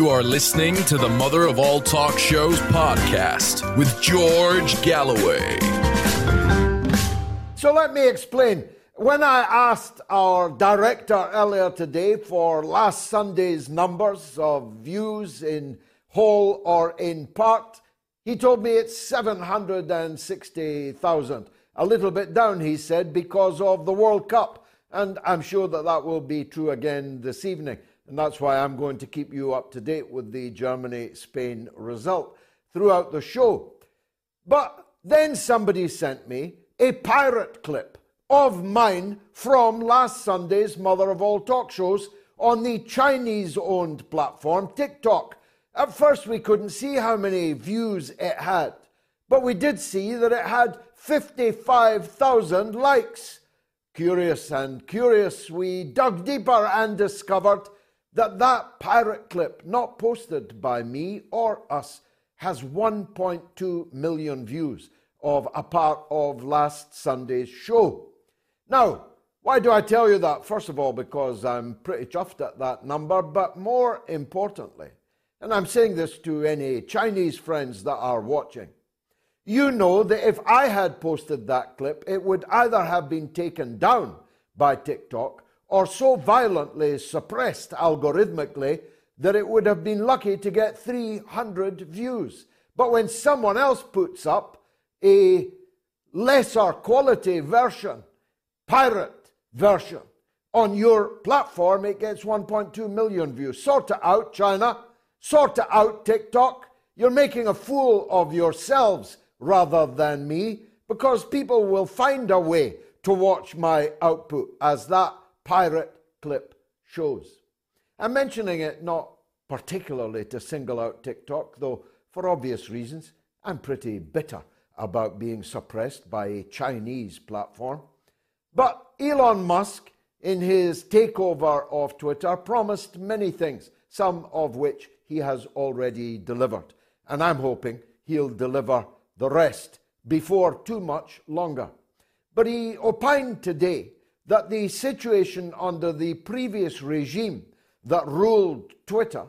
You are listening to the Mother of All Talk Shows podcast with George Galloway. So let me explain. When I asked our director earlier today for last Sunday's numbers of views in whole or in part, he told me it's 760,000. A little bit down, he said, because of the World Cup. And I'm sure that that will be true again this evening. And that's why I'm going to keep you up to date with the Germany Spain result throughout the show. But then somebody sent me a pirate clip of mine from last Sunday's Mother of All Talk shows on the Chinese owned platform TikTok. At first, we couldn't see how many views it had, but we did see that it had 55,000 likes. Curious and curious, we dug deeper and discovered that that pirate clip, not posted by me or us, has 1.2 million views of a part of last Sunday's show. Now, why do I tell you that? First of all, because I'm pretty chuffed at that number, but more importantly, and I'm saying this to any Chinese friends that are watching, you know that if I had posted that clip, it would either have been taken down by TikTok or so violently suppressed algorithmically that it would have been lucky to get 300 views. But when someone else puts up a lesser quality version, pirate version, on your platform, it gets 1.2 million views. Sort it out, China. Sort it out, TikTok. You're making a fool of yourselves rather than me because people will find a way to watch my output as that pirate clip shows. I'm mentioning it not particularly to single out TikTok, though for obvious reasons, I'm pretty bitter about being suppressed by a Chinese platform. But Elon Musk, in his takeover of Twitter, promised many things, some of which he has already delivered. And I'm hoping he'll deliver the rest before too much longer. But he opined today that the situation under the previous regime that ruled Twitter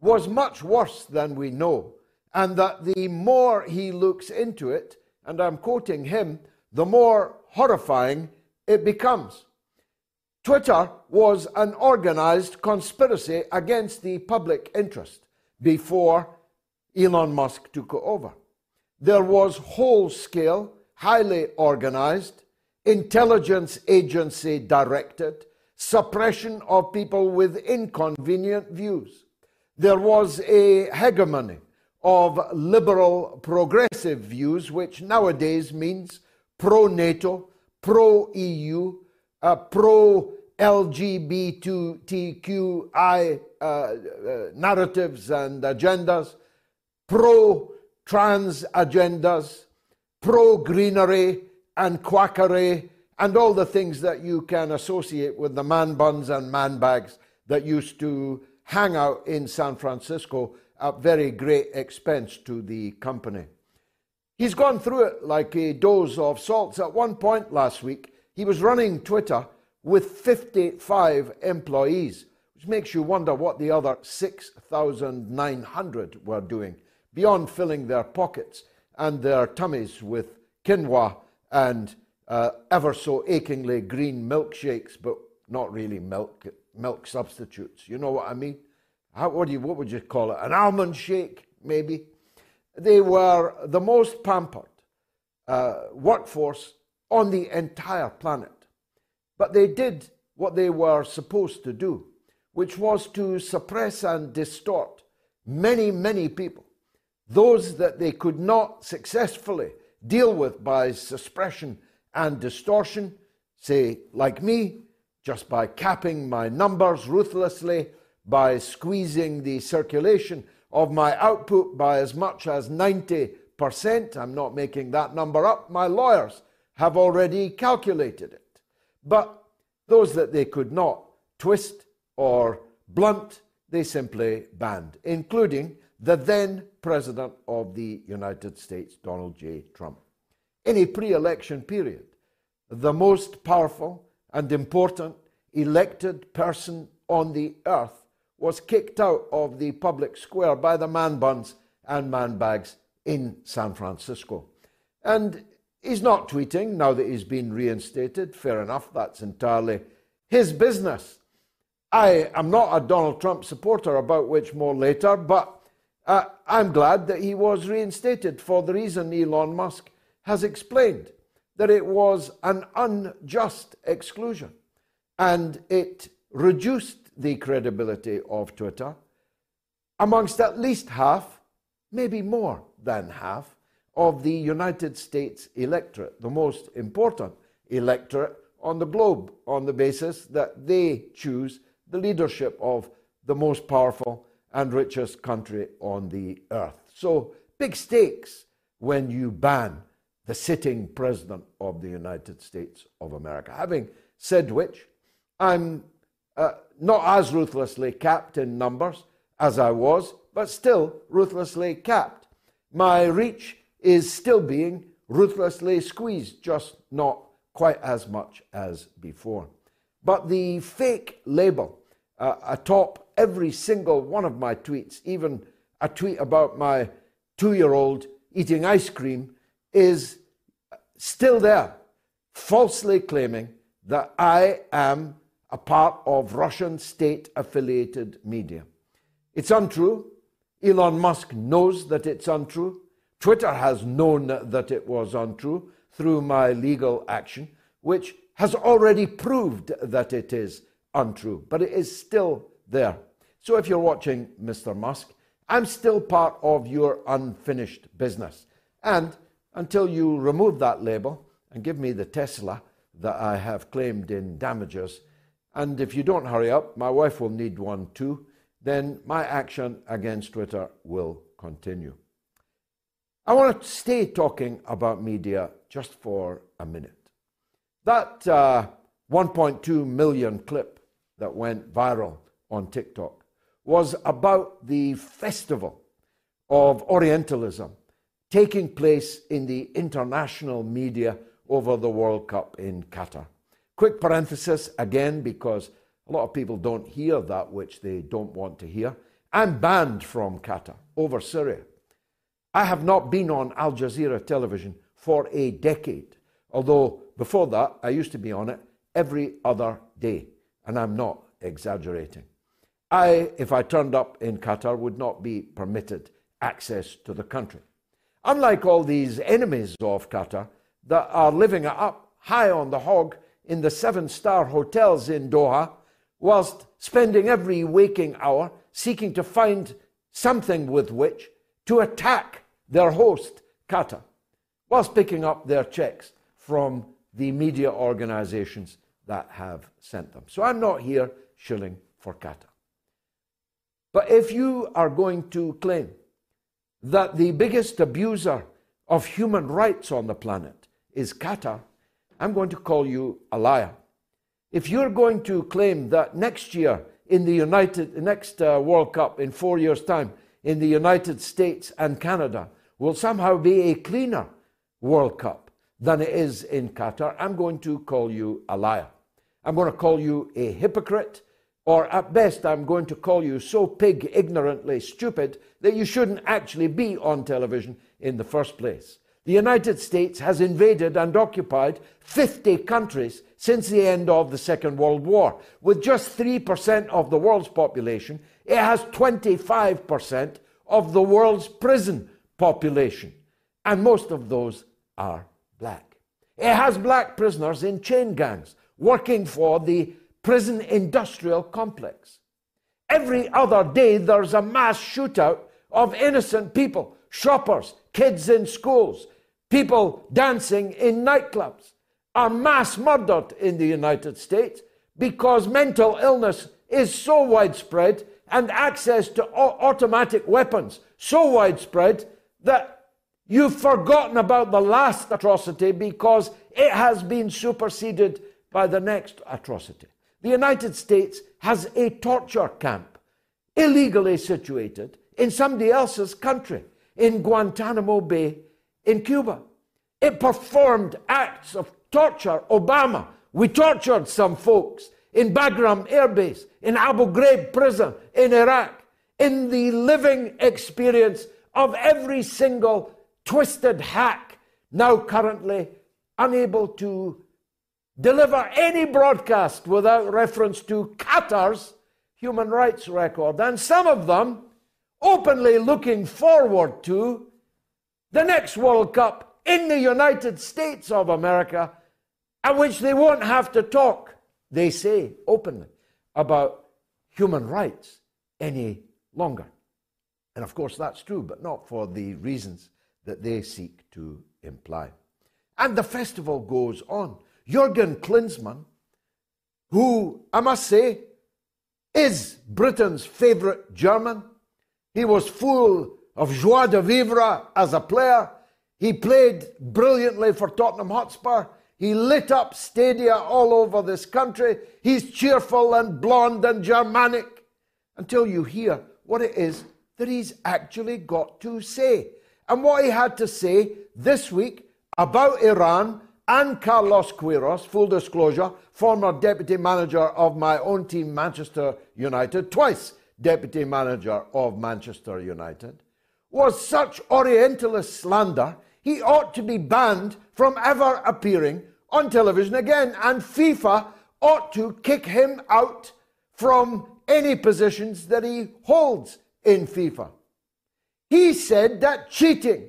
was much worse than we know, and that the more he looks into it, and I'm quoting him, the more horrifying it becomes. Twitter was an organized conspiracy against the public interest before Elon Musk took over. There was whole scale, highly organized, intelligence agency directed, suppression of people with inconvenient views. There was a hegemony of liberal progressive views, which nowadays means pro NATO, pro EU, uh, pro LGBTQI uh, uh, narratives and agendas, pro trans agendas, pro greenery, and quackery and all the things that you can associate with the man buns and man bags that used to hang out in San Francisco at very great expense to the company. He's gone through it like a dose of salts. At one point last week, he was running Twitter with 55 employees, which makes you wonder what the other 6,900 were doing, beyond filling their pockets and their tummies with quinoa and uh, ever so achingly green milkshakes, but not really milk, milk substitutes. You know what I mean? How, what, do you, what would you call it? An almond shake, maybe? They were the most pampered uh, workforce on the entire planet. But they did what they were supposed to do, which was to suppress and distort many, many people, those that they could not successfully deal with by suppression and distortion, say, like me, just by capping my numbers ruthlessly, by squeezing the circulation of my output by as much as 90%. I'm not making that number up. My lawyers have already calculated it. But those that they could not twist or blunt, they simply banned, including the then President of the United States, Donald J. Trump. In a pre election period, the most powerful and important elected person on the earth was kicked out of the public square by the man buns and man bags in San Francisco. And he's not tweeting now that he's been reinstated. Fair enough, that's entirely his business. I am not a Donald Trump supporter, about which more later, but uh, I'm glad that he was reinstated for the reason Elon Musk has explained that it was an unjust exclusion and it reduced the credibility of Twitter amongst at least half, maybe more than half, of the United States electorate, the most important electorate on the globe, on the basis that they choose the leadership of the most powerful and richest country on the earth. So, big stakes when you ban the sitting president of the United States of America. Having said which, I'm uh, not as ruthlessly capped in numbers as I was, but still ruthlessly capped. My reach is still being ruthlessly squeezed, just not quite as much as before. But the fake label uh, atop every single one of my tweets, even a tweet about my two year old eating ice cream, is still there, falsely claiming that I am a part of Russian state affiliated media. It's untrue. Elon Musk knows that it's untrue. Twitter has known that it was untrue through my legal action, which has already proved that it is untrue, but it is still there. So if you're watching Mr. Musk, I'm still part of your unfinished business. And until you remove that label and give me the Tesla that I have claimed in damages, and if you don't hurry up, my wife will need one too, then my action against Twitter will continue. I want to stay talking about media just for a minute. That uh, 1.2 million clip that went viral on TikTok was about the festival of Orientalism taking place in the international media over the World Cup in Qatar. Quick parenthesis again, because a lot of people don't hear that which they don't want to hear. I'm banned from Qatar over Syria. I have not been on Al Jazeera television for a decade, although before that I used to be on it every other day, and I'm not exaggerating. I, if I turned up in Qatar, would not be permitted access to the country. Unlike all these enemies of Qatar that are living up high on the hog in the seven star hotels in Doha, whilst spending every waking hour seeking to find something with which to attack their host, Qatar, whilst picking up their checks from the media organizations that have sent them. So I'm not here shilling for Qatar. But if you are going to claim that the biggest abuser of human rights on the planet is Qatar, I'm going to call you a liar. If you're going to claim that next year in the United, next uh, World Cup in four years' time in the United States and Canada will somehow be a cleaner World Cup than it is in Qatar, I'm going to call you a liar. I'm going to call you a hypocrite, or at best, I'm going to call you so pig ignorantly stupid that you shouldn't actually be on television in the first place. The United States has invaded and occupied 50 countries since the end of the Second World War. With just 3% of the world's population, it has 25% of the world's prison population. And most of those are black. It has black prisoners in chain gangs working for the prison industrial complex. Every other day, there's a mass shootout of innocent people, shoppers, kids in schools, people dancing in nightclubs. are mass murdered in the United States because mental illness is so widespread and access to automatic weapons so widespread that you've forgotten about the last atrocity because it has been superseded by the next atrocity. The United States has a torture camp illegally situated in somebody else's country, in Guantanamo Bay in Cuba. It performed acts of torture. Obama, we tortured some folks in Bagram Air Base, in Abu Ghraib prison in Iraq, in the living experience of every single twisted hack now currently unable to deliver any broadcast without reference to Qatar's human rights record, and some of them openly looking forward to the next World Cup in the United States of America, at which they won't have to talk, they say openly, about human rights any longer. And of course, that's true, but not for the reasons that they seek to imply. And the festival goes on. Jurgen Klinsmann, who I must say is Britain's favourite German, he was full of joie de vivre as a player. He played brilliantly for Tottenham Hotspur. He lit up stadia all over this country. He's cheerful and blonde and Germanic until you hear what it is that he's actually got to say. And what he had to say this week about Iran and Carlos Queiroz, full disclosure, former deputy manager of my own team, Manchester United, twice deputy manager of Manchester United, was such Orientalist slander, he ought to be banned from ever appearing on television again, and FIFA ought to kick him out from any positions that he holds in FIFA. He said that cheating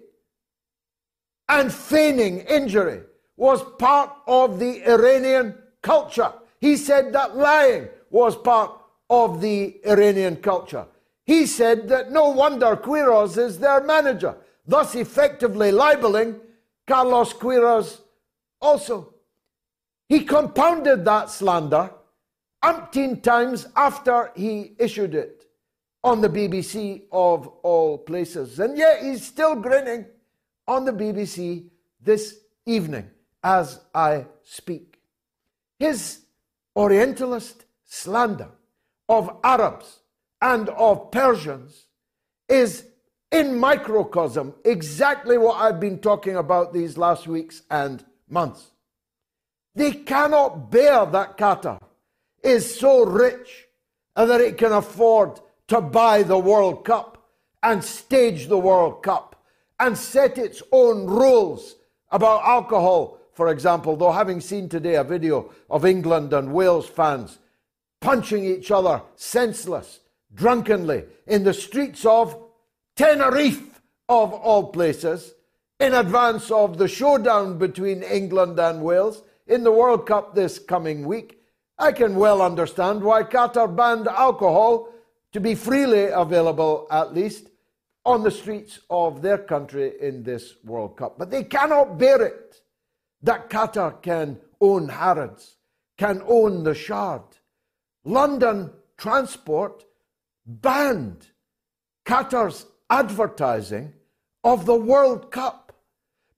and feigning injury was part of the Iranian culture. He said that lying was part of the Iranian culture. He said that no wonder Queiroz is their manager, thus effectively libeling Carlos Queiroz also. He compounded that slander umpteen times after he issued it on the BBC of all places. And yet he's still grinning on the BBC this evening as I speak. His Orientalist slander of Arabs and of Persians is in microcosm exactly what I've been talking about these last weeks and months. They cannot bear that Qatar is so rich and that it can afford to buy the World Cup and stage the World Cup and set its own rules about alcohol, for example. Though, having seen today a video of England and Wales fans punching each other senseless, drunkenly, in the streets of Tenerife, of all places, in advance of the showdown between England and Wales in the World Cup this coming week, I can well understand why Qatar banned alcohol to be freely available, at least, on the streets of their country in this World Cup. But they cannot bear it that Qatar can own Harrods, can own the Shard, London Transport banned Qatar's advertising of the World Cup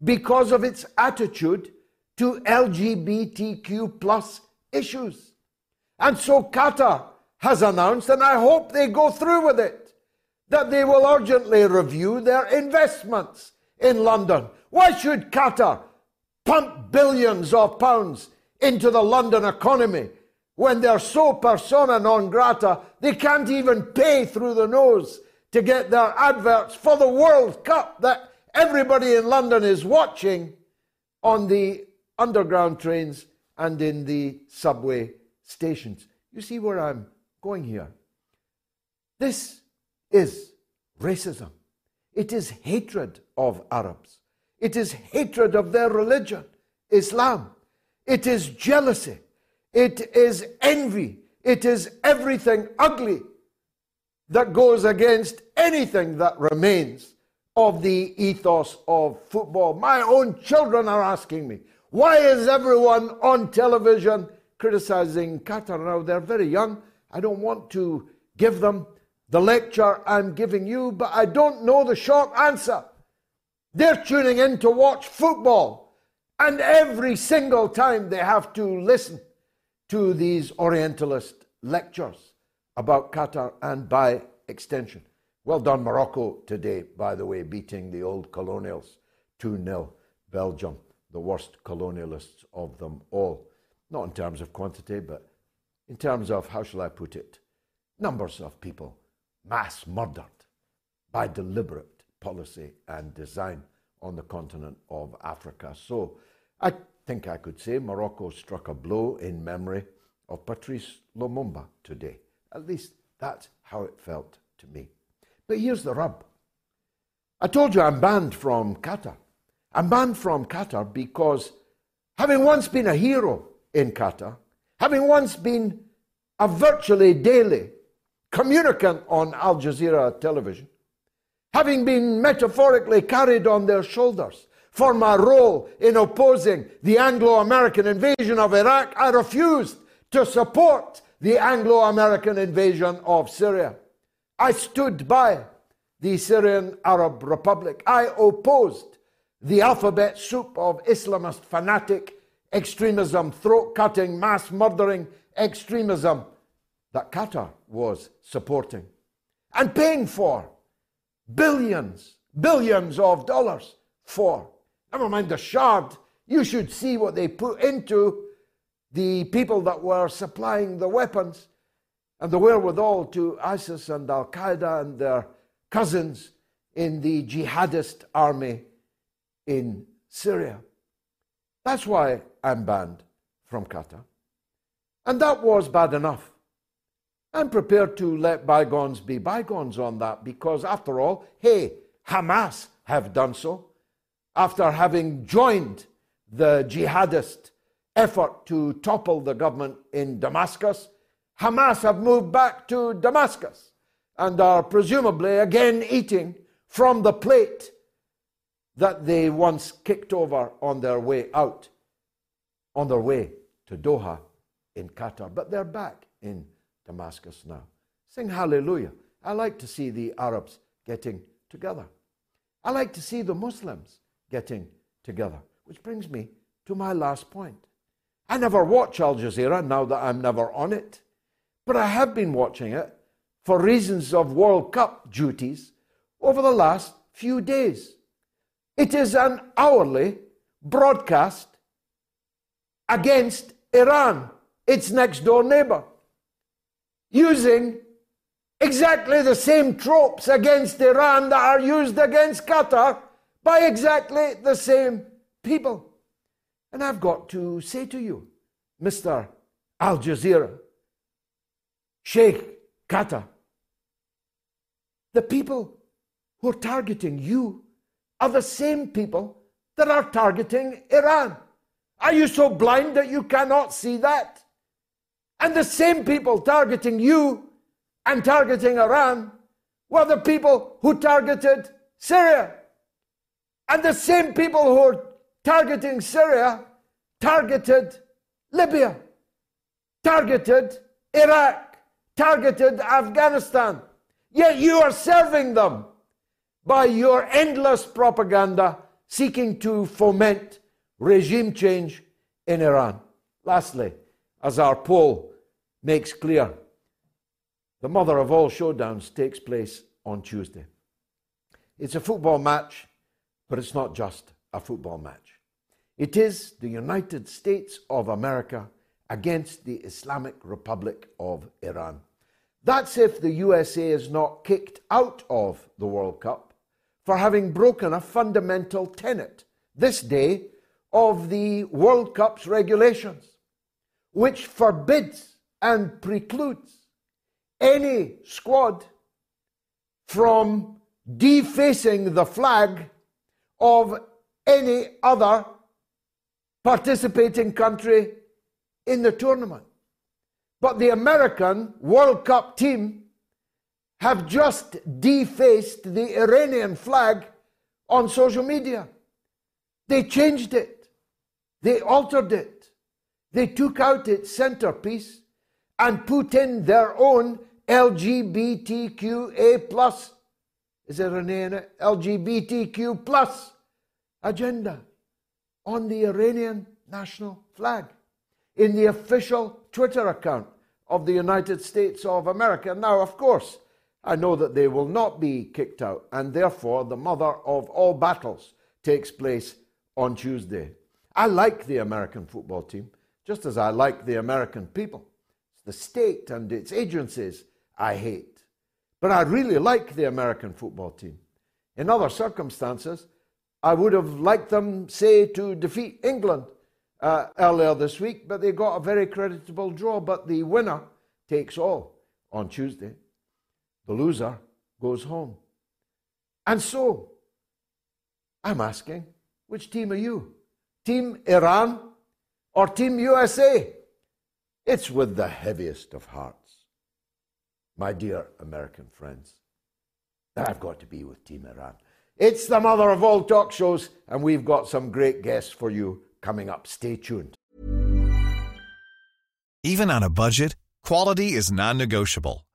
because of its attitude to LGBTQ plus issues. And so Qatar has announced, and I hope they go through with it, that they will urgently review their investments in London. Why should Qatar pump billions of pounds into the London economy when they're so persona non grata, they can't even pay through the nose to get their adverts for the World Cup that everybody in London is watching on the underground trains and in the subway stations. You see where I'm going here? This is racism. It is hatred of Arabs. It is hatred of their religion, Islam. It is jealousy. It is envy. It is everything ugly that goes against anything that remains of the ethos of football. My own children are asking me, Why is everyone on television criticizing Qatar now? They're very young. I don't want to give them the lecture I'm giving you, but I don't know the short answer. They're tuning in to watch football, and every single time they have to listen to these Orientalist lectures about Qatar and by extension. Well done, Morocco, today, by the way, beating the old colonials 2 0. Belgium, the worst colonialists of them all. Not in terms of quantity, but in terms of, how shall I put it, numbers of people mass murdered by deliberate policy and design on the continent of Africa. So I think I could say Morocco struck a blow in memory of Patrice Lumumba today. At least that's how it felt to me. But here's the rub. I told you I'm banned from Qatar. I'm banned from Qatar because having once been a hero in Qatar, having once been a virtually daily communicant on Al Jazeera television, having been metaphorically carried on their shoulders for my role in opposing the Anglo American invasion of Iraq, I refused to support the Anglo American invasion of Syria. I stood by the Syrian Arab Republic. I opposed the alphabet soup of Islamist fanatic extremism, throat cutting, mass murdering extremism that Qatar was supporting and paying for billions, billions of dollars for. Never mind the shard. You should see what they put into the people that were supplying the weapons and the wherewithal to ISIS and Al Qaeda and their cousins in the jihadist army in Syria. That's why I'm banned from Qatar. And that was bad enough. I'm prepared to let bygones be bygones on that because, after all, hey, Hamas have done so after having joined the jihadist effort to topple the government in Damascus. Hamas have moved back to Damascus and are presumably again eating from the plate that they once kicked over on their way out, on their way to Doha in Qatar. But they're back in Damascus now. Sing hallelujah. I like to see the Arabs getting together. I like to see the Muslims getting together. Which brings me to my last point. I never watch Al Jazeera now that I'm never on it, but I have been watching it for reasons of World Cup duties over the last few days. It is an hourly broadcast against Iran, its next door neighbor, using exactly the same tropes against Iran that are used against Qatar by exactly the same people. And I've got to say to you, Mr. Al Jazeera, Sheikh Qatar, the people who are targeting you are the same people that are targeting Iran. Are you so blind that you cannot see that? And the same people targeting you and targeting Iran were the people who targeted Syria. And the same people who are targeting Syria targeted Libya, targeted Iraq, targeted Afghanistan. Yet you are serving them by your endless propaganda seeking to foment regime change in Iran. Lastly, as our poll makes clear, the mother of all showdowns takes place on Tuesday. It's a football match, but it's not just a football match. It is the United States of America against the Islamic Republic of Iran. That's if the USA is not kicked out of the World Cup for having broken a fundamental tenet this day of the World Cup's regulations, which forbids and precludes any squad from defacing the flag of any other participating country in the tournament. But the American World Cup team have just defaced the Iranian flag on social media. They changed it. They altered it. They took out its centerpiece and put in their own LGBTQA plus. Is there an A in it? LGBTQ plus agenda on the Iranian national flag in the official Twitter account of the United States of America. Now, of course, I know that they will not be kicked out, and therefore the mother of all battles takes place on Tuesday. I like the American football team, just as I like the American people. It's the state and its agencies I hate. But I really like the American football team. In other circumstances, I would have liked them, say, to defeat England uh, earlier this week, but they got a very creditable draw. But the winner takes all on Tuesday. The loser goes home. And so, I'm asking, which team are you? Team Iran or Team USA? It's with the heaviest of hearts, my dear American friends, that I've got to be with Team Iran. It's the mother of all talk shows, and we've got some great guests for you coming up. Stay tuned. Even on a budget, quality is non negotiable.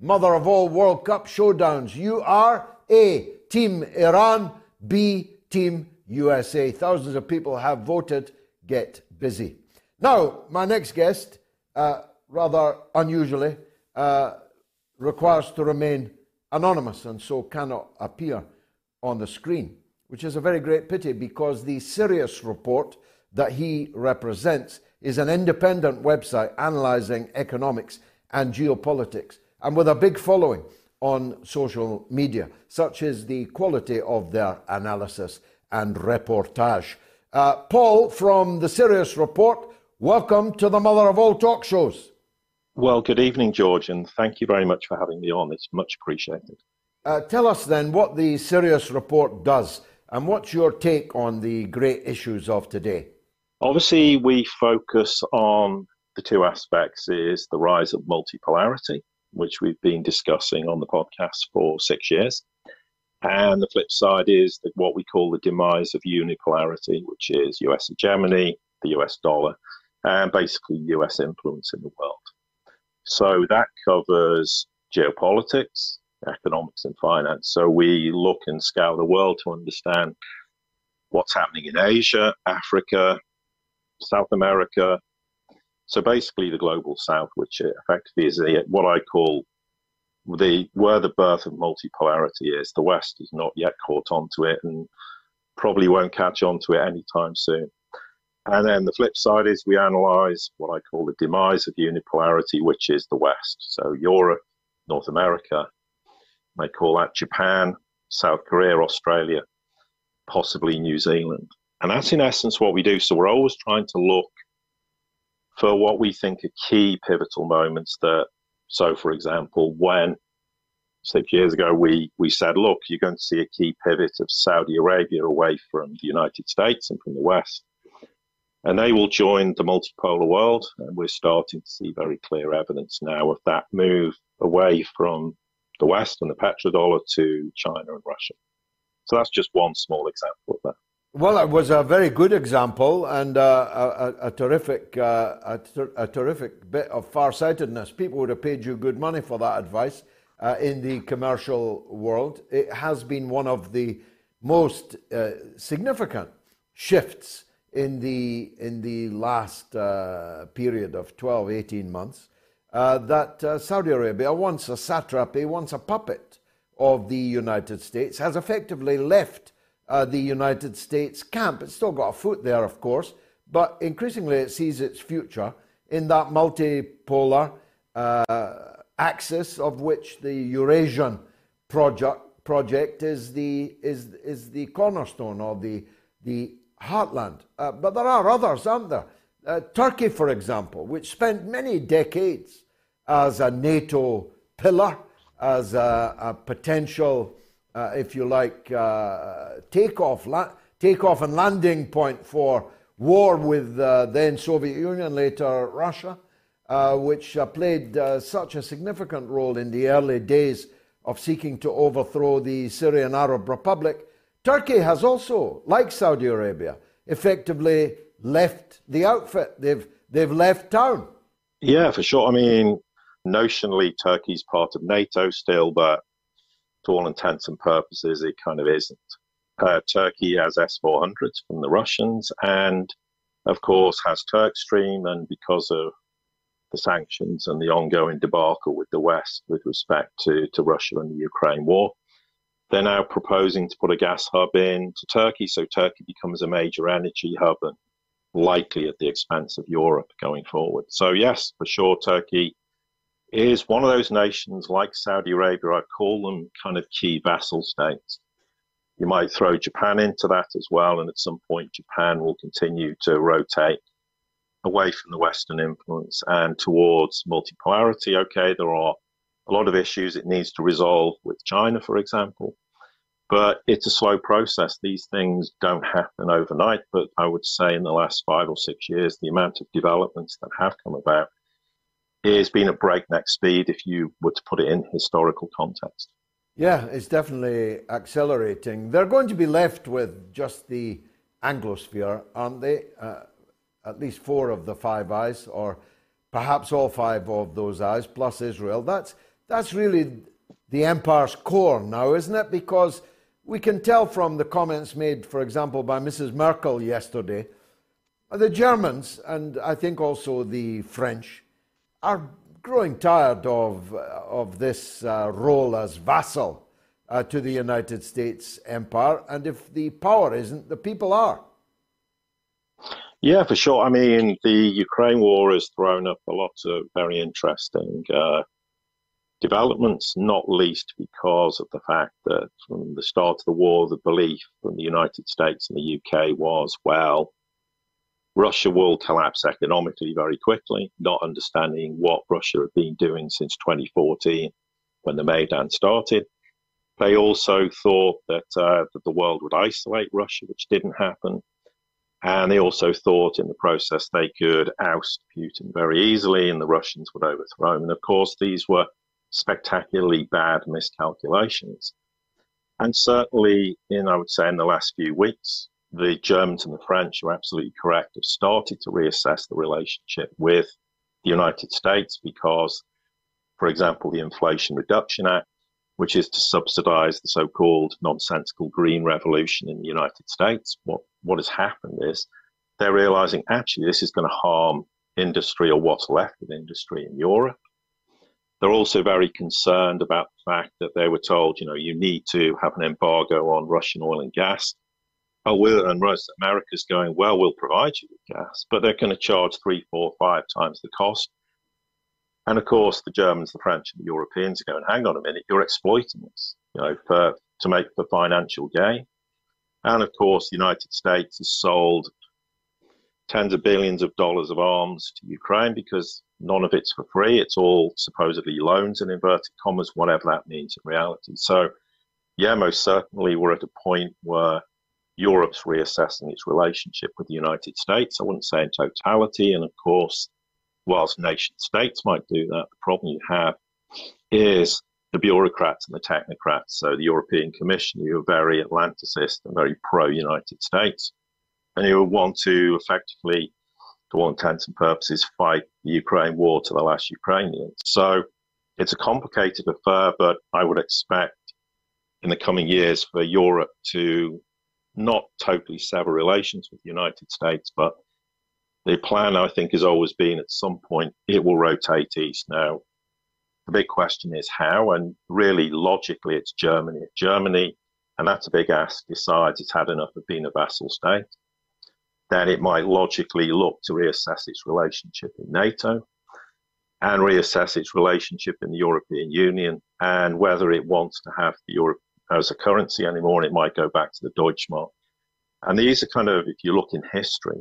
mother of all World Cup showdowns. You are A, Team Iran, B, Team USA. Thousands of people have voted. Get busy. Now, my next guest, uh, rather unusually, uh, requires to remain anonymous and so cannot appear on the screen, which is a very great pity because the Sirius report that he represents is an independent website analysing economics and geopolitics and with a big following on social media. Such is the quality of their analysis and reportage. Uh, Paul from the Sirius Report, welcome to the mother of all talk shows. Well, good evening, George, and thank you very much for having me on. It's much appreciated. Uh, tell us then what the Sirius Report does and what's your take on the great issues of today? Obviously, we focus on the two aspects is the rise of multipolarity which we've been discussing on the podcast for six years. And the flip side is the, what we call the demise of unipolarity, which is US hegemony, the US dollar, and basically US influence in the world. So that covers geopolitics, economics, and finance. So we look and scale the world to understand what's happening in Asia, Africa, South America, so basically, the global south, which effectively is what I call the where the birth of multipolarity is. The West is not yet caught onto it, and probably won't catch on to it anytime soon. And then the flip side is we analyze what I call the demise of unipolarity, which is the West. So Europe, North America, may call that Japan, South Korea, Australia, possibly New Zealand. And that's in essence what we do. So we're always trying to look for what we think are key pivotal moments that so for example when six years ago we we said look you're going to see a key pivot of saudi arabia away from the united states and from the west. And they will join the multipolar world and we're starting to see very clear evidence now of that move away from the west and the petrodollar to china and russia. So that's just one small example of that well, it was a very good example and uh, a, a, terrific, uh, a, ter- a, terrific bit of farsightedness. People would have paid you good money for that advice uh, in the commercial world. It has been one of the most uh, significant shifts in the, in the last uh, period of 12, 18 months. That Saudi Arabia, once a satrapy, once a puppet of the United States, has effectively left uh, the United States camp. It's still got a foot there, of course, but increasingly it sees its future in that multipolar uh, axis of which the Eurasian project, project is, the, is, is the cornerstone or the, the heartland. Uh, but there are others, aren't there? Uh, Turkey, for example, which spent many decades as a NATO pillar, as a, a potential, uh, if you like, uh, takeoff, la- takeoff and landing point for war with uh, then Soviet Union, later Russia, uh, which uh, played such a significant role in the early days of seeking to overthrow the Syrian Arab Republic. Turkey has also, like Saudi Arabia, effectively left the outfit. They've they've left town. Yeah, for sure. I mean, notionally, Turkey's part of NATO still, but to all intents and purposes, it kind of isn't. Uh, Turkey has S 400s from the Russians, and of course has Turkstream. And because of the sanctions and the ongoing debacle with the West with respect to, to Russia and the Ukraine war, they're now proposing to put a gas hub in to Turkey, so Turkey becomes a major energy hub and likely at the expense of Europe going forward. So yes, for sure, Turkey is one of those nations like Saudi Arabia. I call them kind of key vassal states you might throw Japan into that as well, and at some point, Japan will continue to rotate away from the Western influence and towards multipolarity. Okay, there are a lot of issues it needs to resolve with China, for example, but it's a slow process. These things don't happen overnight, but I would say in the last five or six years, the amount of developments that have come about is been at breakneck speed if you were to put it in historical context. Yeah, it's definitely accelerating. They're going to be left with just the Anglosphere, aren't they? Uh, at least four of the five eyes, or perhaps all five of those eyes, plus Israel. That's, that's really the empire's core now, isn't it? Because we can tell from the comments made, for example, by Mrs. Merkel yesterday, the Germans, and I think also the French, are growing tired of, of this uh, role as vassal uh, to the United States empire. And if the power isn't, the people are. Yeah, for sure. I mean, the Ukraine war has thrown up a lot of very interesting uh, developments, not least because of the fact that from the start of the war, the belief from the United States and the UK was, well, Russia will collapse economically very quickly, not understanding what Russia had been doing since 2014 when the Maidan started. They also thought that, uh, that the world would isolate Russia, which didn't happen. And they also thought in the process they could oust Putin very easily and the Russians would overthrow him. And of course, these were spectacularly bad miscalculations. And certainly, in I would say, in the last few weeks, the Germans and the French are absolutely correct, have started to reassess the relationship with the United States because, for example, the Inflation Reduction Act, which is to subsidize the so called nonsensical green revolution in the United States, what, what has happened is they're realizing actually this is going to harm industry or what's left of industry in Europe. They're also very concerned about the fact that they were told, you know, you need to have an embargo on Russian oil and gas oh, we'll, and America's going, well, we'll provide you with gas, but they're going to charge three, four, five times the cost. And of course, the Germans, the French, and the Europeans are going, hang on a minute, you're exploiting us, you know, for, to make the financial gain. And of course, the United States has sold tens of billions of dollars of arms to Ukraine because none of it's for free. It's all supposedly loans in inverted commas, whatever that means in reality. So, yeah, most certainly we're at a point where Europe's reassessing its relationship with the United States. I wouldn't say in totality. And of course, whilst nation states might do that, the problem you have is the bureaucrats and the technocrats. So the European Commission, you are very Atlanticist and very pro United States, and you want to effectively, to all intents and purposes, fight the Ukraine war to the last Ukrainian. So it's a complicated affair, but I would expect in the coming years for Europe to not totally sever relations with the United States, but the plan, I think, has always been at some point it will rotate east. Now, the big question is how, and really logically, it's Germany. Germany, and that's a big ask, decides it's had enough of being a vassal state, then it might logically look to reassess its relationship in NATO and reassess its relationship in the European Union and whether it wants to have the euro as a currency anymore, and it might go back to the Deutschmark. And these are kind of, if you look in history,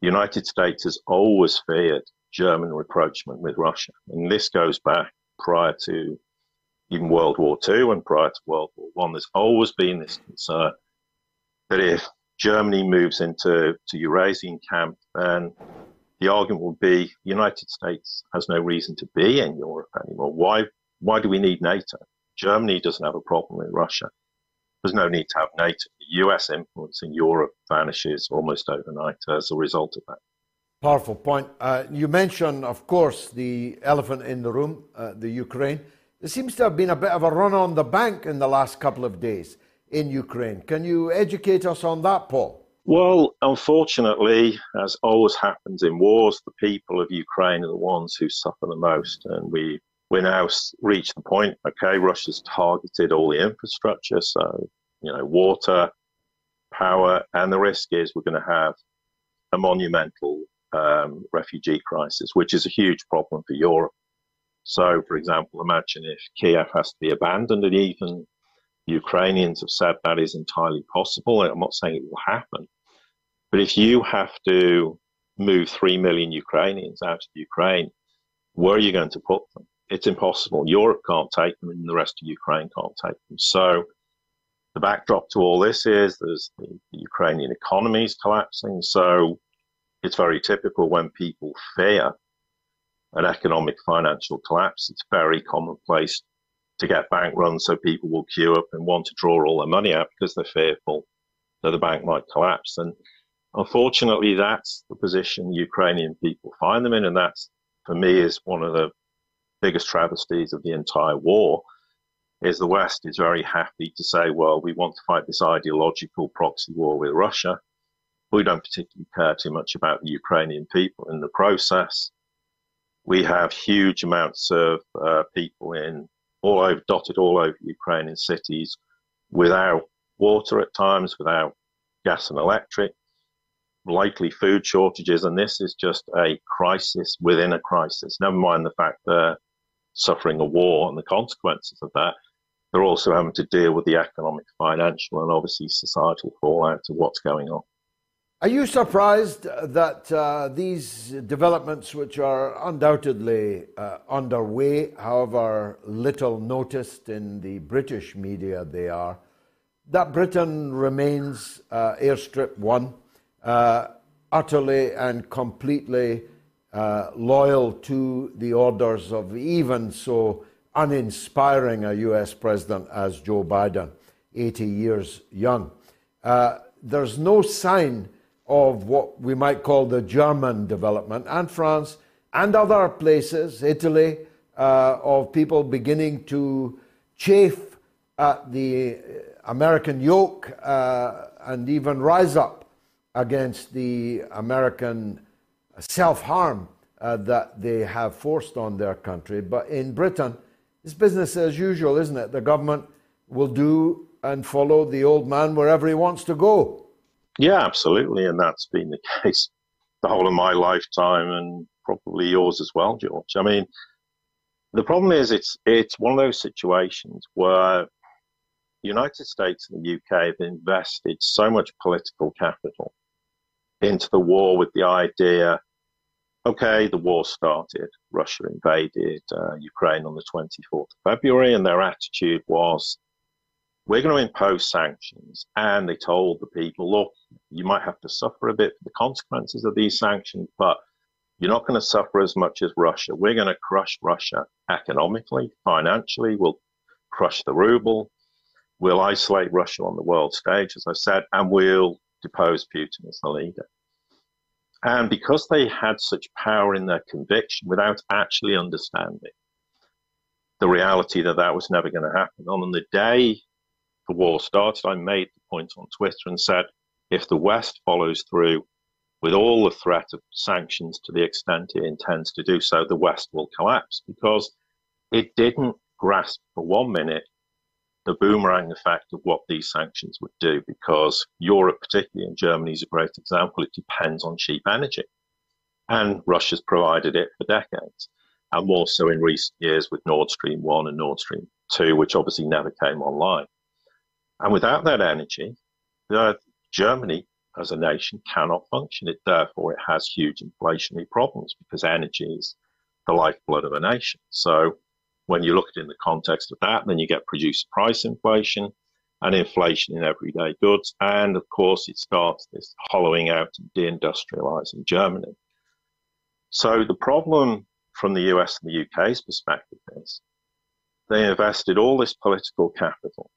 the United States has always feared German rapprochement with Russia. And this goes back prior to even World War II and prior to World War One. There's always been this concern that if Germany moves into to Eurasian camp, then the argument will be the United States has no reason to be in Europe anymore. Why why do we need NATO? Germany doesn't have a problem with Russia. There's no need to have NATO. The US influence in Europe vanishes almost overnight as a result of that. Powerful point. Uh, you mentioned, of course, the elephant in the room, uh, the Ukraine. There seems to have been a bit of a run on the bank in the last couple of days in Ukraine. Can you educate us on that, Paul? Well, unfortunately, as always happens in wars, the people of Ukraine are the ones who suffer the most. And we, we now reached the point, okay, Russia's targeted all the infrastructure, so, you know, water, power, and the risk is we're going to have a monumental um, refugee crisis, which is a huge problem for Europe. So, for example, imagine if Kiev has to be abandoned, and even Ukrainians have said that is entirely possible. I'm not saying it will happen, but if you have to move 3 million Ukrainians out of Ukraine, where are you going to put them? It's impossible. Europe can't take them, and the rest of Ukraine can't take them. So, the backdrop to all this is there's the, the Ukrainian economy is collapsing. So, it's very typical when people fear an economic financial collapse. It's very commonplace to get bank runs so people will queue up and want to draw all their money out because they're fearful that the bank might collapse. And unfortunately, that's the position Ukrainian people find them in. And that's, for me, is one of the biggest travesties of the entire war is the West is very happy to say, well, we want to fight this ideological proxy war with Russia. We don't particularly care too much about the Ukrainian people in the process. We have huge amounts of uh, people in all over, dotted all over Ukrainian cities without water at times, without gas and electric, likely food shortages, and this is just a crisis within a crisis. Never mind the fact they're suffering a war and the consequences of that. They're also having to deal with the economic, financial, and obviously societal fallout of what's going on. Are you surprised that uh, these developments, which are undoubtedly uh, underway, however little noticed in the British media they are, that Britain remains uh, airstrip one, uh, utterly and completely uh, loyal to the orders of even so uninspiring a US president as Joe Biden, 80 years young? Uh, there's no sign of what we might call the German development, and France, and other places, Italy, uh, of people beginning to chafe at the American yoke uh, and even rise up against the American self harm uh, that they have forced on their country. But in Britain, it's business as usual, isn't it? The government will do and follow the old man wherever he wants to go. Yeah, absolutely. And that's been the case the whole of my lifetime and probably yours as well, George. I mean, the problem is it's it's one of those situations where the United States and the UK have invested so much political capital into the war with the idea okay, the war started, Russia invaded uh, Ukraine on the 24th of February, and their attitude was we're going to impose sanctions. And they told the people, look, you might have to suffer a bit for the consequences of these sanctions, but you're not going to suffer as much as Russia. We're going to crush Russia economically, financially. We'll crush the ruble. We'll isolate Russia on the world stage, as I said, and we'll depose Putin as the leader. And because they had such power in their conviction without actually understanding the reality that that was never going to happen, on the day the war started, I made the point on Twitter and said, if the West follows through with all the threat of sanctions to the extent it intends to do so, the West will collapse because it didn't grasp for one minute the boomerang effect of what these sanctions would do because Europe, particularly in Germany, is a great example. It depends on cheap energy. And Russia's provided it for decades, and more so in recent years with Nord Stream 1 and Nord Stream 2, which obviously never came online. And without that energy, uh, Germany as a nation cannot function. It therefore it has huge inflationary problems because energy is the lifeblood of a nation. So when you look at it in the context of that, then you get producer price inflation and inflation in everyday goods. And of course, it starts this hollowing out and deindustrializing Germany. So the problem from the US and the UK's perspective is they invested all this political capital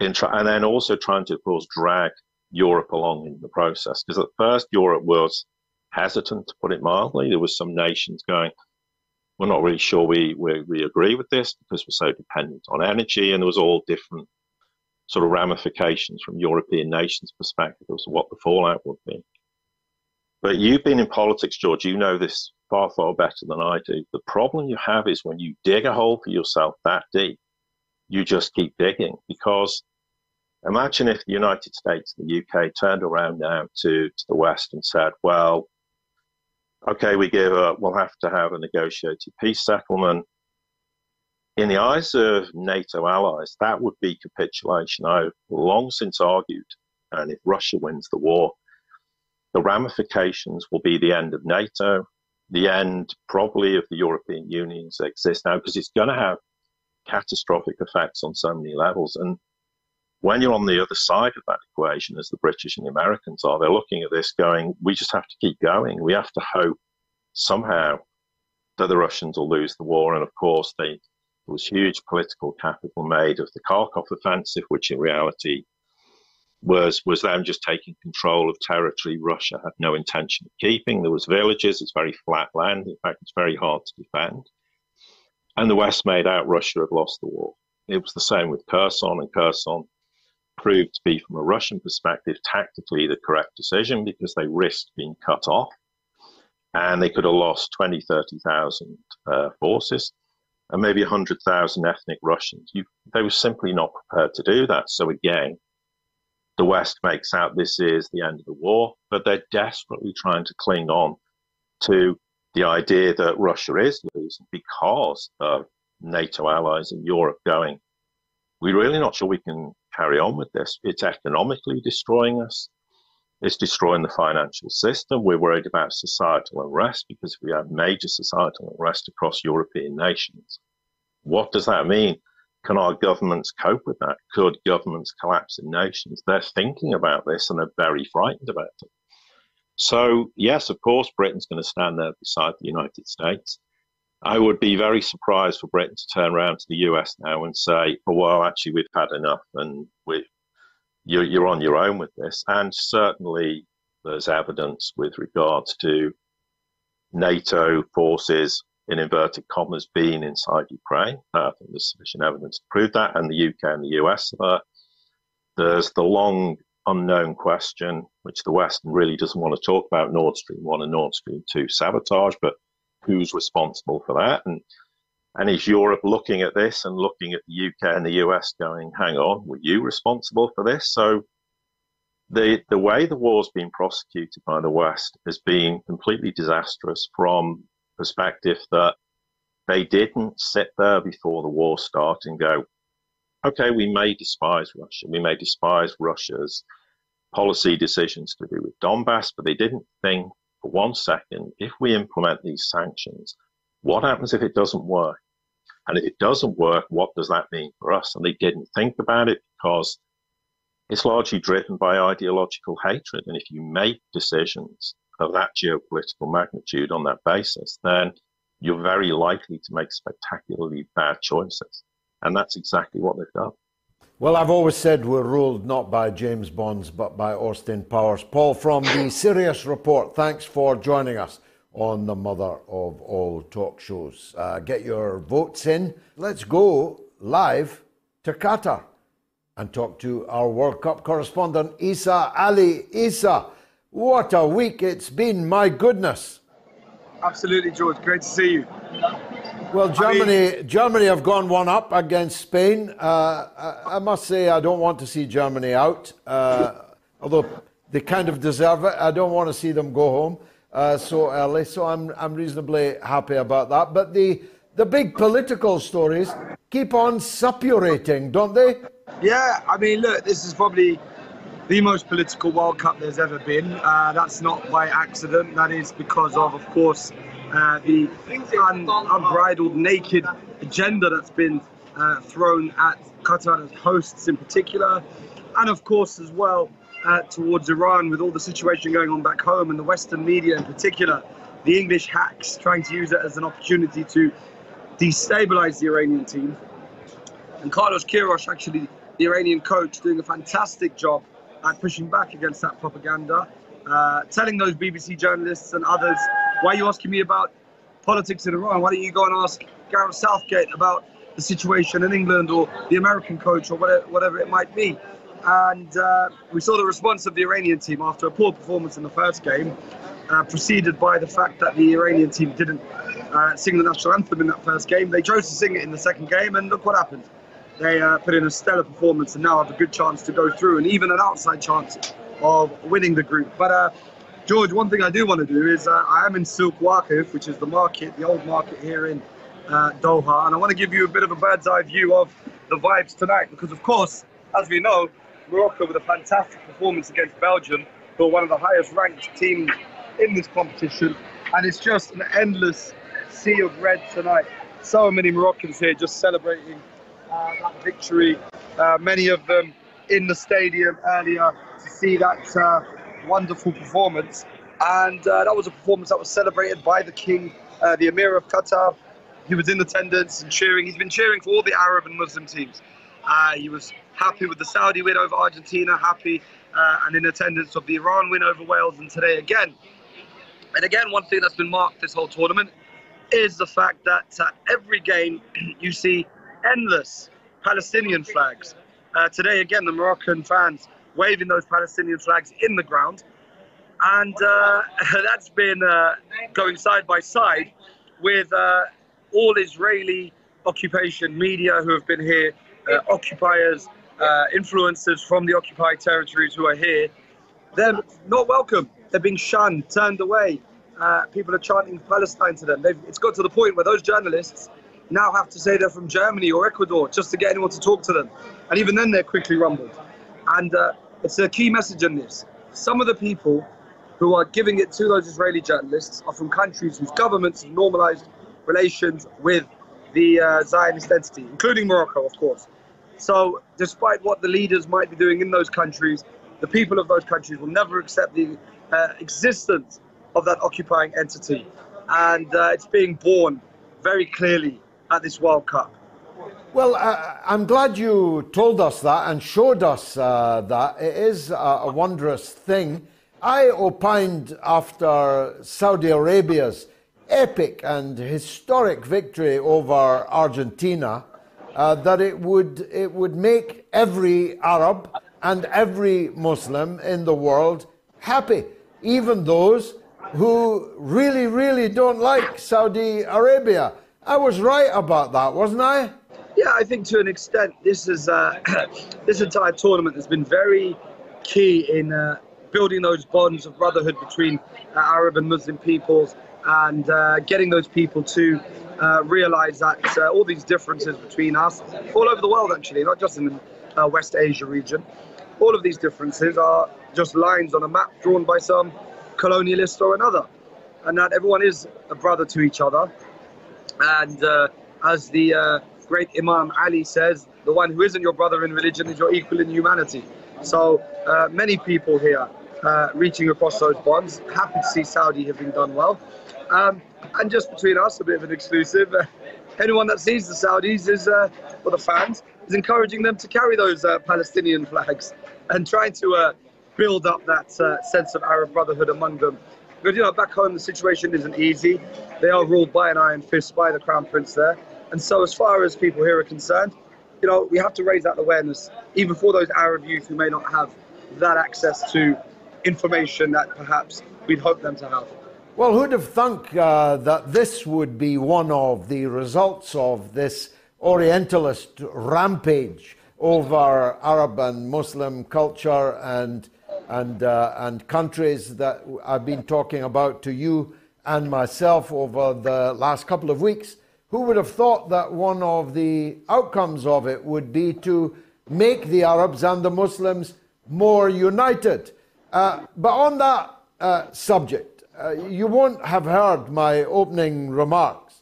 in try- and then also trying to, of course, drag Europe along in the process. Because at first, Europe was hesitant, to put it mildly. There was some nations going, we're not really sure we, we, we agree with this because we're so dependent on energy. And there was all different sort of ramifications from European nations' perspective as to what the fallout would be. But you've been in politics, George. You know this far, far better than I do. The problem you have is when you dig a hole for yourself that deep, you just keep digging because Imagine if the United States and the UK turned around now to, to the West and said, well, okay, we give up, we'll have to have a negotiated peace settlement. In the eyes of NATO allies, that would be capitulation. I've long since argued, and if Russia wins the war, the ramifications will be the end of NATO, the end probably of the European Union's exist now, because it's going to have catastrophic effects on so many levels. And when you're on the other side of that equation, as the British and the Americans are, they're looking at this going, we just have to keep going. We have to hope somehow that the Russians will lose the war. And of course, they, there was huge political capital made of the Kharkov offensive, which in reality was was them just taking control of territory Russia had no intention of keeping. There was villages, it's very flat land. In fact, it's very hard to defend. And the West made out Russia had lost the war. It was the same with Kherson, and Kherson proved to be, from a Russian perspective, tactically the correct decision because they risked being cut off and they could have lost 20, 30,000 uh, forces and maybe 100,000 ethnic Russians. You, they were simply not prepared to do that. So again, the West makes out this is the end of the war, but they're desperately trying to cling on to the idea that Russia is losing because of NATO allies in Europe going, we're really not sure we can carry on with this. It's economically destroying us. It's destroying the financial system. We're worried about societal unrest because we have major societal unrest across European nations, what does that mean? Can our governments cope with that? Could governments collapse in nations? They're thinking about this and they're very frightened about it. So, yes, of course, Britain's going to stand there beside the United States. I would be very surprised for Britain to turn around to the US now and say, oh, well, actually, we've had enough and we, you're, you're on your own with this. And certainly there's evidence with regards to NATO forces, in inverted commas, being inside Ukraine. I think there's sufficient evidence to prove that. And the UK and the US are. There's the long unknown question, which the West really doesn't want to talk about Nord Stream 1 and Nord Stream 2 sabotage, but who's responsible for that. And and is Europe looking at this and looking at the UK and the US going, hang on, were you responsible for this? So the the way the war's been prosecuted by the West has been completely disastrous from perspective that they didn't sit there before the war started and go, okay, we may despise Russia, we may despise Russia's policy decisions to do with Donbass, but they didn't think for one second, if we implement these sanctions, what happens if it doesn't work? And if it doesn't work, what does that mean for us? And they didn't think about it because it's largely driven by ideological hatred. And if you make decisions of that geopolitical magnitude on that basis, then you're very likely to make spectacularly bad choices. And that's exactly what they've done. Well, I've always said we're ruled not by James Bonds, but by Austin Powers. Paul from the Sirius Report, thanks for joining us on the mother of all talk shows. Uh, get your votes in. Let's go live to Qatar. and talk to our World Cup correspondent, Isa Ali. Isa, what a week it's been, my goodness. Absolutely, George. Great to see you. Well, Germany, I mean, Germany have gone one up against Spain. Uh, I, I, must say, I don't want to see Germany out, uh, although they kind of deserve it. I don't want to see them go home uh, so early, so I'm I'm reasonably happy about that. But the the big political stories keep on suppurating, don't they? Yeah, I mean, look, this is probably the most political World Cup there's ever been. Uh, that's not by accident. That is because of, of course uh, the un- unbridled, naked agenda that's been uh, thrown at Qatar as hosts in particular, and of course as well uh, towards Iran with all the situation going on back home and the Western media in particular, the English hacks trying to use it as an opportunity to destabilize the Iranian team. And Carlos Queiroz, actually the Iranian coach, doing a fantastic job at pushing back against that propaganda, uh, telling those BBC journalists and others why are you asking me about politics in Iran? Why don't you go and ask Gareth Southgate about the situation in England or the American coach or whatever, whatever it might be? And uh, we saw the response of the Iranian team after a poor performance in the first game, uh, preceded by the fact that the Iranian team didn't uh, sing the national anthem in that first game. They chose to sing it in the second game, and look what happened. They uh, put in a stellar performance and now have a good chance to go through, and even an outside chance of winning the group. But uh, George, one thing I do want to do is uh, I am in Souq Waqif, which is the market, the old market here in uh, Doha, and I want to give you a bit of a bird's eye view of the vibes tonight because, of course, as we know, Morocco with a fantastic performance against Belgium, who are one of the highest ranked teams in this competition, and it's just an endless sea of red tonight. So many Moroccans here just celebrating uh, that victory. Uh, many of them in the stadium earlier to see that uh, wonderful performance. And uh, that was a performance that was celebrated by the King, uh, the Emir of Qatar. He was in attendance and cheering. He's been cheering for all the Arab and Muslim teams. Uh, he was happy with the Saudi win over Argentina, happy and in attendance of the Iran win over Wales, and today again. And again, one thing that's been marked this whole tournament is the fact that uh, every game you see endless Palestinian flags. Uh, today, again, the Moroccan fans waving those Palestinian flags in the ground. And uh, that's been uh, going side by side with uh, all Israeli occupation media who have been here, uh, occupiers, influencers from the occupied territories who are here. They're not welcome. They're being shunned, turned away. People are chanting Palestine to them. They've, it's got to the point where those journalists now have to say they're from Germany or Ecuador just to get anyone to talk to them. And even then, they're quickly rumbled. And uh, it's a key message in this. Some of the people who are giving it to those Israeli journalists are from countries whose governments have normalized relations with the uh, Zionist entity, including Morocco, of course. So, despite what the leaders might be doing in those countries, the people of those countries will never accept the uh, existence of that occupying entity. And uh, it's being born very clearly at this World Cup. Well, uh, I'm glad you told us that and showed us uh, that. It is a, a, wondrous thing. I opined after Saudi Arabia's epic and historic victory over Argentina uh, that it would, it would make every Arab and every Muslim in the world happy, even those who really, really don't like Saudi Arabia. I was right about that, wasn't I? Yeah, I think to an extent, this is uh, this entire tournament has been very key in uh, building those bonds of brotherhood between uh, Arab and Muslim peoples and uh, getting those people to uh, realize that uh, all these differences between us, all over the world actually, not just in the West Asia region, all of these differences are just lines on a map drawn by some colonialist or another, and that everyone is a brother to each other. And as the great Imam Ali says, the one who isn't your brother in religion is your equal in humanity. So uh, many people here uh, reaching across those bonds. Happy to see Saudi having done well. Um, and just between us, a bit of an exclusive. Uh, anyone that sees the Saudis is, uh, or the fans, is encouraging them to carry those uh, Palestinian flags and trying to uh, build up that sense of Arab brotherhood among them. Because you know, back home the situation isn't easy. They are ruled by an iron fist by the crown prince there. And so, as far as people here are concerned, you know, we have to raise that awareness, even for those Arab youth who may not have that access to information that perhaps we'd hope them to have. Well, who'd have thunk uh, that this would be one of the results of this Orientalist rampage over Arab and Muslim culture and and uh, and countries that I've been talking about to you and myself over the last couple of weeks? Who would have thought that one of the outcomes of it would be to make the Arabs and the Muslims more united? Uh, but on that uh, subject, uh, you won't have heard my opening remarks.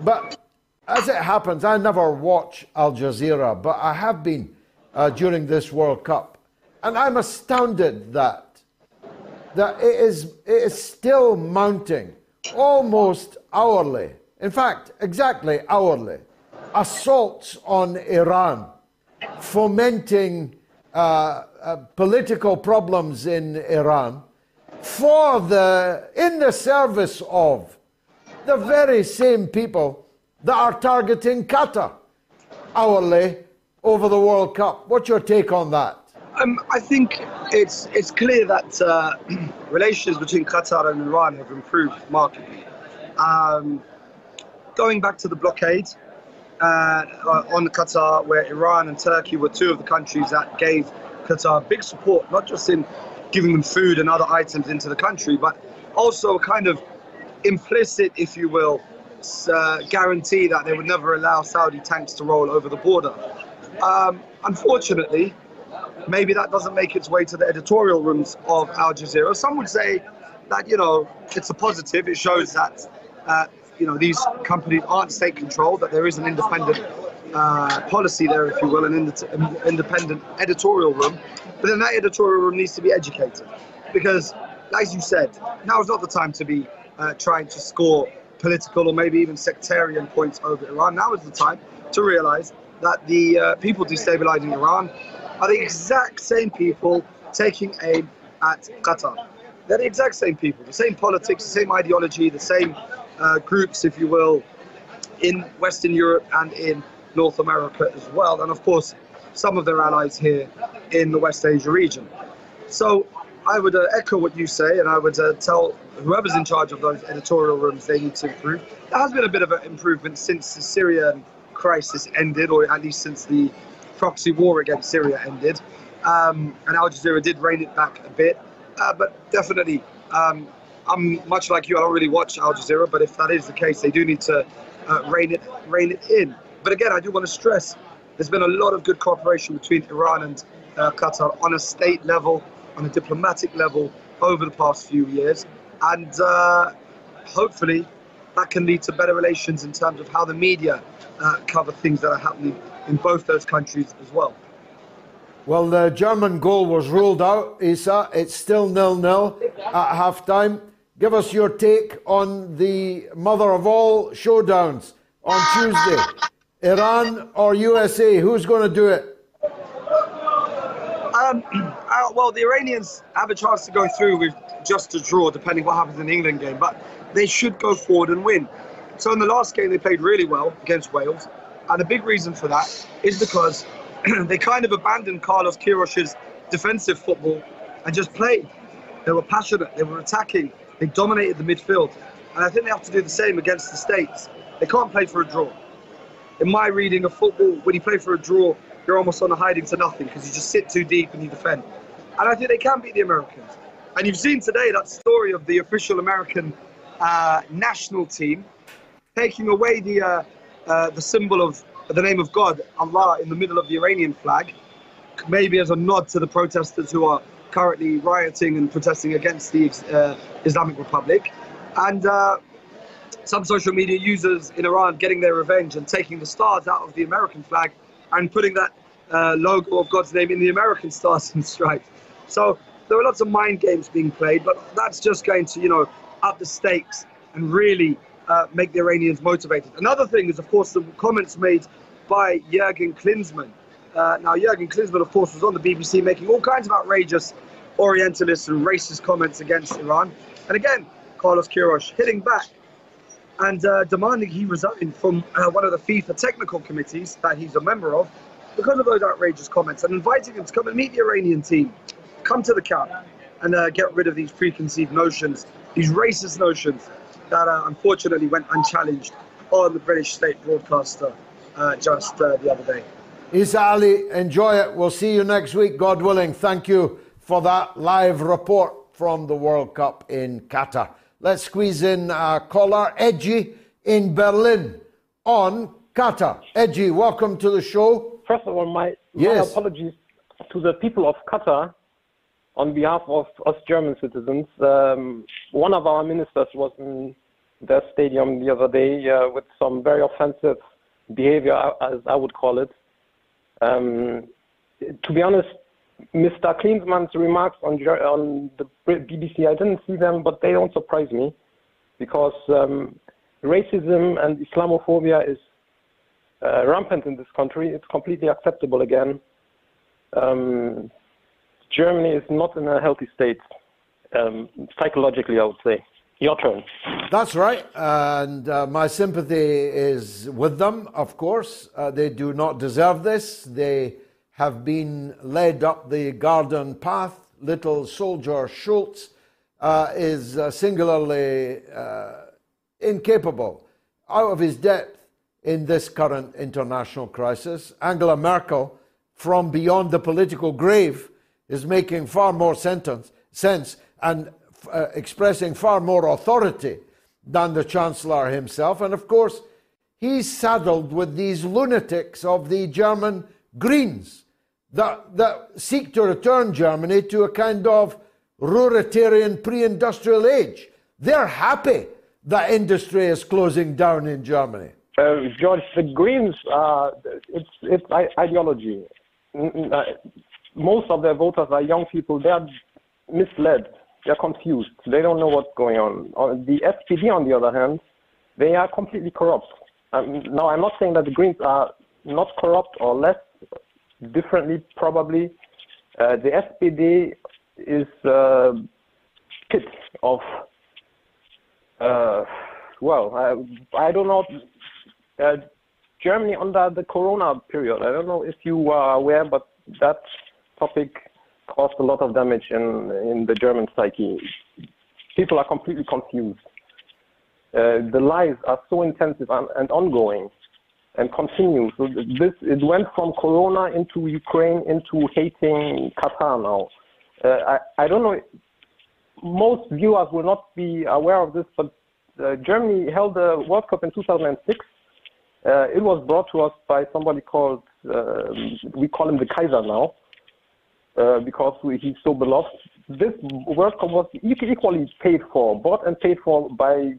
But as it happens, I never watch Al Jazeera, but I have been uh, during this World Cup. And I'm astounded that, that it, is, it is still mounting almost hourly in fact, exactly hourly, assaults on Iran, fomenting uh, uh, political problems in Iran for the, in the service of the very same people that are targeting Qatar hourly over the World Cup. What's your take on that? Um, I think it's it's clear that uh, relations between Qatar and Iran have improved markedly. Um, going back to the blockade uh, on Qatar, where Iran and Turkey were two of the countries that gave Qatar big support, not just in giving them food and other items into the country, but also a kind of implicit, if you will, uh, guarantee that they would never allow Saudi tanks to roll over the border. Um, unfortunately, maybe that doesn't make its way to the editorial rooms of Al Jazeera. Some would say that, you know, it's a positive. It shows that uh, you know these companies aren't state controlled, that there is an independent uh, policy there, if you will, an ind- independent editorial room. But then that editorial room needs to be educated, because as you said, now is not the time to be uh, trying to score political or maybe even sectarian points over Iran. Now is the time to realize that the uh, people destabilizing Iran are the exact same people taking aim at Qatar. They're the exact same people, the same politics, the same ideology, the same uh, groups, if you will, in Western Europe and in North America as well, and of course, some of their allies here in the West Asia region. So I would uh, echo what you say, and I would uh, tell whoever's in charge of those editorial rooms they need to improve. There has been a bit of an improvement since the Syrian crisis ended, or at least since the proxy war against Syria ended. Um, and Al Jazeera did rein it back a bit, uh, but definitely um, I'm much like you. I don't really watch Al Jazeera, but if that is the case, they do need to uh, rein it rein it in. But again, I do want to stress there's been a lot of good cooperation between Iran and uh, Qatar on a state level, on a diplomatic level over the past few years, and uh, hopefully that can lead to better relations in terms of how the media uh, cover things that are happening in both those countries as well. Well, the German goal was ruled out, Isa. It's still nil-nil at half-time. Give us your take on the mother of all showdowns on Tuesday. Iran or USA? Who's going to do it? Um, uh, well, the Iranians have a chance to go through with just a draw, depending what happens in the England game. But they should go forward and win. So in the last game, they played really well against Wales, and a big reason for that is because they kind of abandoned Carlos Queiroz's defensive football and just played. They were passionate. They were attacking. They dominated the midfield. And I think they have to do the same against the States. They can't play for a draw. In my reading of football, when you play for a draw, you're almost on a hiding to nothing because you just sit too deep and you defend. And I think they can beat the Americans. And you've seen today that story of the official American uh, national team taking away the, uh, uh, the symbol of the name of God, Allah, in the middle of the Iranian flag, maybe as a nod to the protesters who are currently rioting and protesting against the uh, Islamic Republic. And uh, some social media users in Iran getting their revenge and taking the stars out of the American flag and putting that uh, logo of God's name in the American stars and stripes. So there are lots of mind games being played, but that's just going to, you know, up the stakes and really uh, make the Iranians motivated. Another thing is, of course, the comments made by Jurgen Klinsmann. Uh, now, Jurgen Klinsmann, of course, was on the BBC making all kinds of outrageous Orientalist and racist comments against Iran. And again, Carlos Queiroz hitting back and uh, demanding he resign from uh, one of the FIFA technical committees that he's a member of because of those outrageous comments and inviting him to come and meet the Iranian team, come to the camp and uh, get rid of these preconceived notions, these racist notions that uh, unfortunately went unchallenged on the British state broadcaster uh, just uh, the other day. Isa Ali, enjoy it. We'll see you next week, God willing. Thank you for that live report from the World Cup in Qatar. Let's squeeze in a caller, Edgy in Berlin on Qatar. Edgy, welcome to the show. First of all, my, my Yes. apologies to the people of Qatar on behalf of us German citizens. Um, one of our ministers was in their stadium the other day uh, with some very offensive behavior, as I would call it. Um, to be honest, Mr. Klinsmann's remarks on, on the BBC, I didn't see them, but they don't surprise me because um, racism and Islamophobia is uh, rampant in this country. It's completely acceptable again. Um, Germany is not in a healthy state, um, psychologically, I would say. Your turn. That's right. And uh, my sympathy is with them, of course. Uh, they do not deserve this. They have been led up the garden path. Little soldier Scholz uh, is uh, singularly uh, incapable, out of his depth in this current international crisis. Angela Merkel, from beyond the political grave, is making far more sentence, sense and uh, expressing far more authority than the Chancellor himself. And of course, he's saddled with these lunatics of the German Greens that, that seek to return Germany to a kind of ruritarian pre industrial age. They're happy that industry is closing down in Germany. Uh, George, the Greens, uh, it's, it's ideology. Uh, Most of their voters are young people. They are misled. They're confused. They don't know what's going on. On The SPD, on the other hand, they are completely corrupt. Um, now, I'm not saying that the Greens are not corrupt or less, differently probably. Uh, the SPD is uh, pit of uh, well, I, I don't know. Uh, Germany under the Corona period. I don't know if you are aware, but that topic caused a lot of damage in in the German psyche. People are completely confused. Uh, the lies are so intensive and, and ongoing and continue. So this it went from Corona into Ukraine into hating Qatar now. Uh, I I don't know most viewers will not be aware of this, but uh, Germany held the World Cup in 2006. Uh, it was brought to us by somebody called, uh, we call him the Kaiser now, uh, because we, he's so beloved. This World Cup was equally paid for, bought and paid for by,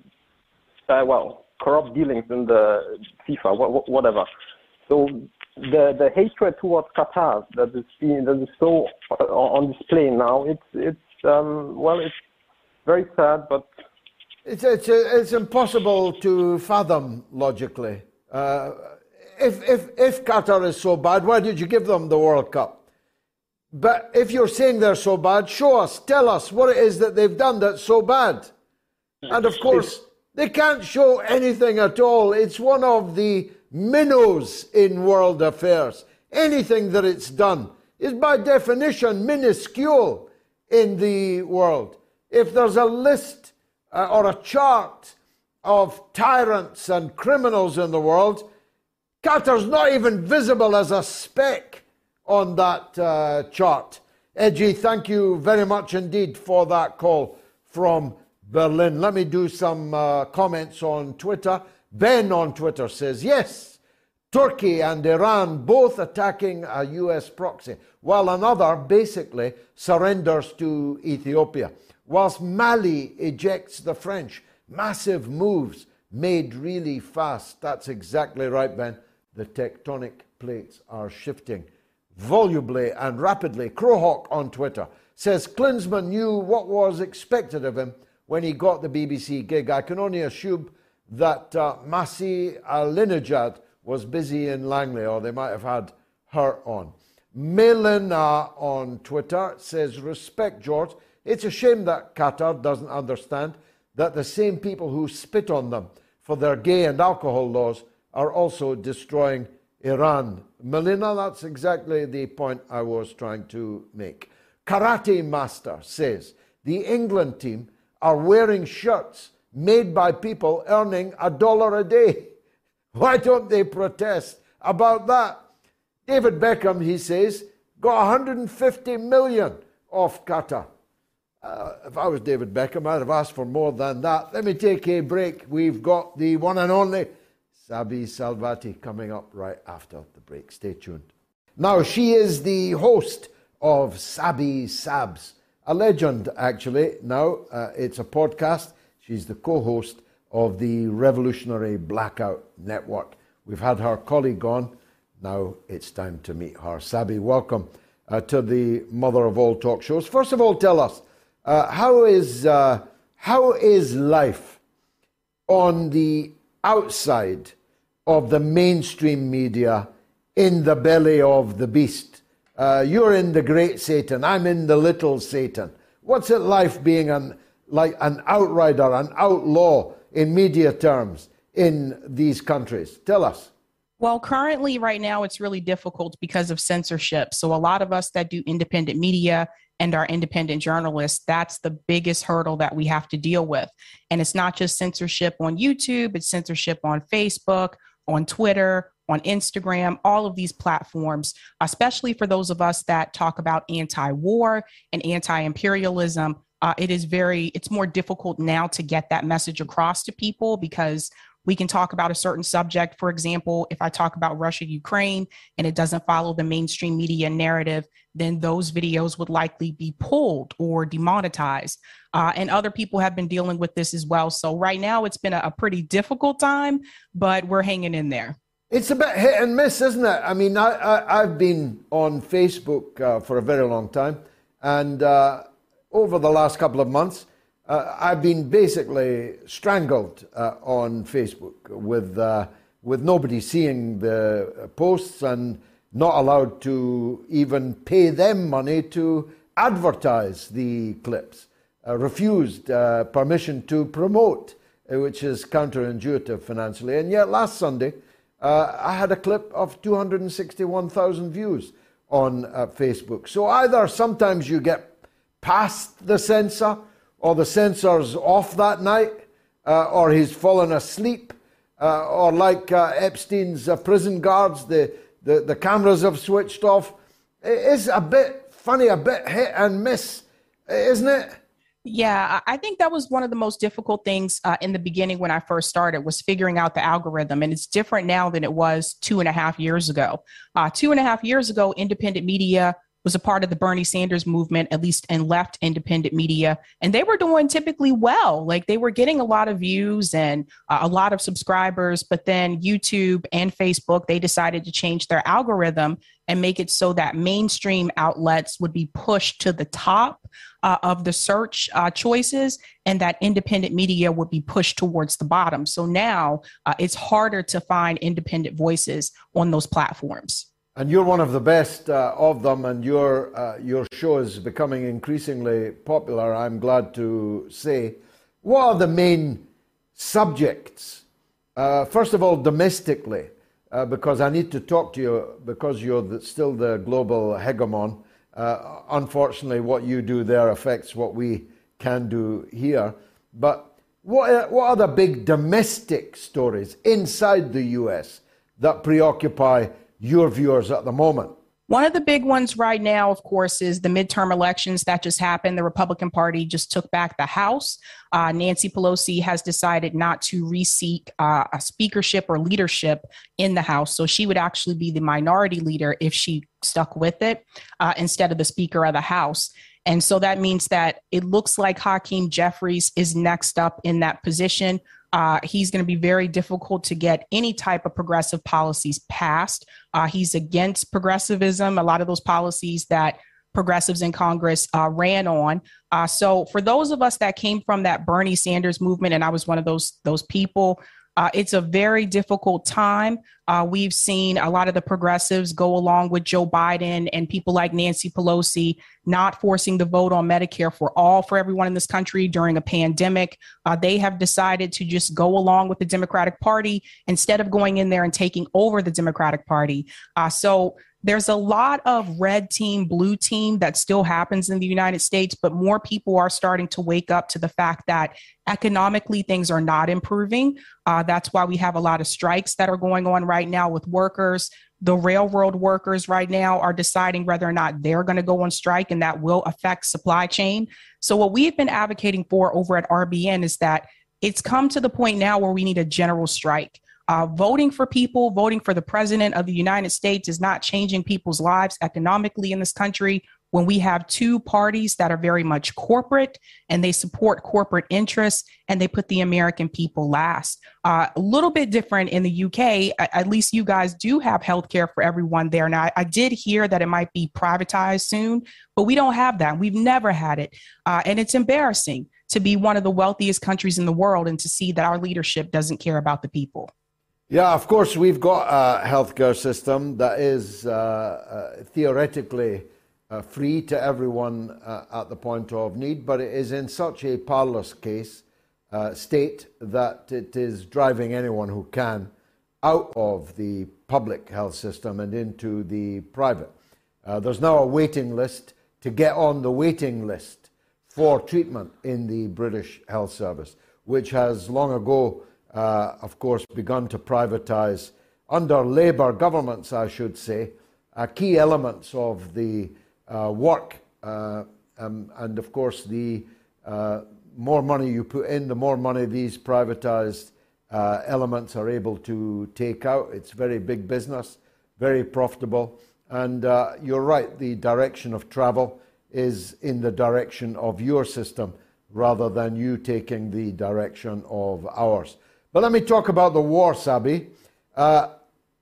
uh, well, corrupt dealings in the FIFA, wha- wha- whatever. So the the hatred towards Qatar that is being that is so uh, on display now, it's it's um, well, it's very sad, but It's, it's, it's impossible to fathom logically. Uh, if, if, if Qatar is so bad, why did you give them the World Cup? But if you're saying they're so bad, show us, tell us what it is that they've done that's so bad. And of course, they can't show anything at all. It's one of the minnows in world affairs. Anything that it's done is by definition minuscule in the world. If there's a list uh, or a chart of tyrants and criminals in the world, Qatar's not even visible as a speck on that uh, chart. Edgy, thank you very much indeed for that call from Berlin. Let me do some uh, comments on Twitter. Ben on Twitter says, yes, Turkey and Iran both attacking a US proxy, while another basically surrenders to Ethiopia. Whilst Mali ejects the French, massive moves made really fast. That's exactly right, Ben. The tectonic plates are shifting volubly and rapidly. Crowhawk on Twitter says Klinsmann knew what was expected of him when he got the BBC gig. I can only assume that uh, Masih Alinejad was busy in Langley, or they might have had her on. Melina on Twitter says, Respect, George. It's a shame that Qatar doesn't understand that the same people who spit on them for their gay and alcohol laws are also destroying Iran. Melina, that's exactly the point I was trying to make. Karate Master says the England team are wearing shirts made by people earning a dollar a day. Why don't they protest about that? David Beckham, he says, got 150 million off Qatar. Uh, if I was David Beckham, I'd have asked for more than that. Let me take a break. We've got the one and only Sabi Salvati coming up right after the break. Stay tuned. Now, she is the host of Sabby Sabs, a legend actually. Now, uh, it's a podcast. She's the co host of the Revolutionary Blackout Network. We've had her colleague on. Now it's time to meet her. Sabi, welcome uh, to the mother of all talk shows. First of all, tell us uh, how is uh, how is life on the outside of the mainstream media in the belly of the beast? Uh, you're in the great Satan. I'm in the little Satan. What's it like being an like an outrider, an outlaw in media terms in these countries? Tell us. Well, currently, right now, it's really difficult because of censorship. So, a lot of us that do independent media and are independent journalists, that's the biggest hurdle that we have to deal with. And it's not just censorship on YouTube, it's censorship on Facebook, on Twitter, on Instagram, all of these platforms, especially for those of us that talk about anti war and anti imperialism. Uh, it is very, it's more difficult now to get that message across to people because we can talk about a certain subject. For example, if I talk about Russia, Ukraine, and it doesn't follow the mainstream media narrative, then those videos would likely be pulled or demonetized. Uh, and other people have been dealing with this as well. So right now, it's been a, a pretty difficult time, but we're hanging in there. It's a bit hit and miss, isn't it? I mean, I, have been on Facebook uh, for a very long time, and uh, over the last couple of months, uh, I've been basically strangled uh, on Facebook with uh, with nobody seeing the posts and not allowed to even pay them money to advertise the clips. Uh, refused uh, permission to promote, uh, which is counterintuitive financially. And yet, last Sunday, I had a clip of 261,000 views on Facebook. So either sometimes you get past the censor or the sensor's off that night, uh, or he's fallen asleep, uh, or like uh, Epstein's uh, prison guards, the, the, the cameras have switched off. It is a bit funny, a bit hit and miss, isn't it? Yeah, I think that was one of the most difficult things uh, in the beginning when I first started was figuring out the algorithm, and it's different now than it was two and a half years ago. Uh, two and a half years ago, independent media was a part of the Bernie Sanders movement, at least in left independent media. And they were doing typically well. Like they were getting a lot of views and uh, a lot of subscribers. But then YouTube and Facebook, they decided to change their algorithm and make it so that mainstream outlets would be pushed to the top uh, of the search uh, choices and that independent media would be pushed towards the bottom. So now uh, it's harder to find independent voices on those platforms. And you're one of the best uh, of them, and your, uh, your show is becoming increasingly popular, I'm glad to say. What are the main subjects? Uh, first of all, domestically, uh, because I need to talk to you because you're the, still the global hegemon. Uh, unfortunately, what you do there affects what we can do here. But what, what are the big domestic stories inside the US that preoccupy your viewers at the moment? One of the big ones right now, of course, is the midterm elections that just happened. The Republican Party just took back the House. Uh, Nancy Pelosi has decided not to reseek uh, a speakership or leadership in the House. So she would actually be the minority leader if she stuck with it uh, instead of the Speaker of the House. And so that means that it looks like Hakeem Jeffries is next up in that position. Uh, he's going to be very difficult to get any type of progressive policies passed. Uh, he's against progressivism, a lot of those policies that progressives in Congress uh, ran on. Uh, so for those of us that came from that Bernie Sanders movement, and I was one of those those people, Uh, it's a very difficult time. Uh, we've seen a lot of the progressives go along with Joe Biden and people like Nancy Pelosi not forcing the vote on Medicare for all for everyone in this country during a pandemic. Uh, they have decided to just go along with the Democratic Party instead of going in there and taking over the Democratic Party. Uh, so there's a lot of red team, blue team that still happens in the United States, but more people are starting to wake up to the fact that economically things are not improving. Uh, that's why we have a lot of strikes that are going on right now with workers. The railroad workers right now are deciding whether or not they're going to go on strike, and that will affect supply chain. So, what we've been advocating for over at RBN is that it's come to the point now where we need a general strike. Uh, voting for people, voting for the president of the United States is not changing people's lives economically in this country when we have two parties that are very much corporate and they support corporate interests and they put the American people last. Uh, a little bit different in the UK. At least you guys do have health care for everyone there. Now, I, did hear that it might be privatized soon, but we don't have that. We've never had it. Uh, and it's embarrassing to be one of the wealthiest countries in the world and to see that our leadership doesn't care about the people. Yeah, of course, we've got a healthcare system that is uh, uh, theoretically uh, free to everyone uh, at the point of need, but it is in such a parlous case uh, state that it is driving anyone who can out of the public health system and into the private. Uh, there's now a waiting list to get on the waiting list for treatment in the British Health Service, which has long ago uh, of course, begun to privatise under Labour governments, I should say, uh, key elements of the uh, work. Uh, um, and of course, the uh, more money you put in, the more money these privatised uh, elements are able to take out. It's very big business, very profitable. And you're right, the direction of travel is in the direction of your system rather than you taking the direction of ours. But let me talk about the war, Sabby. Uh,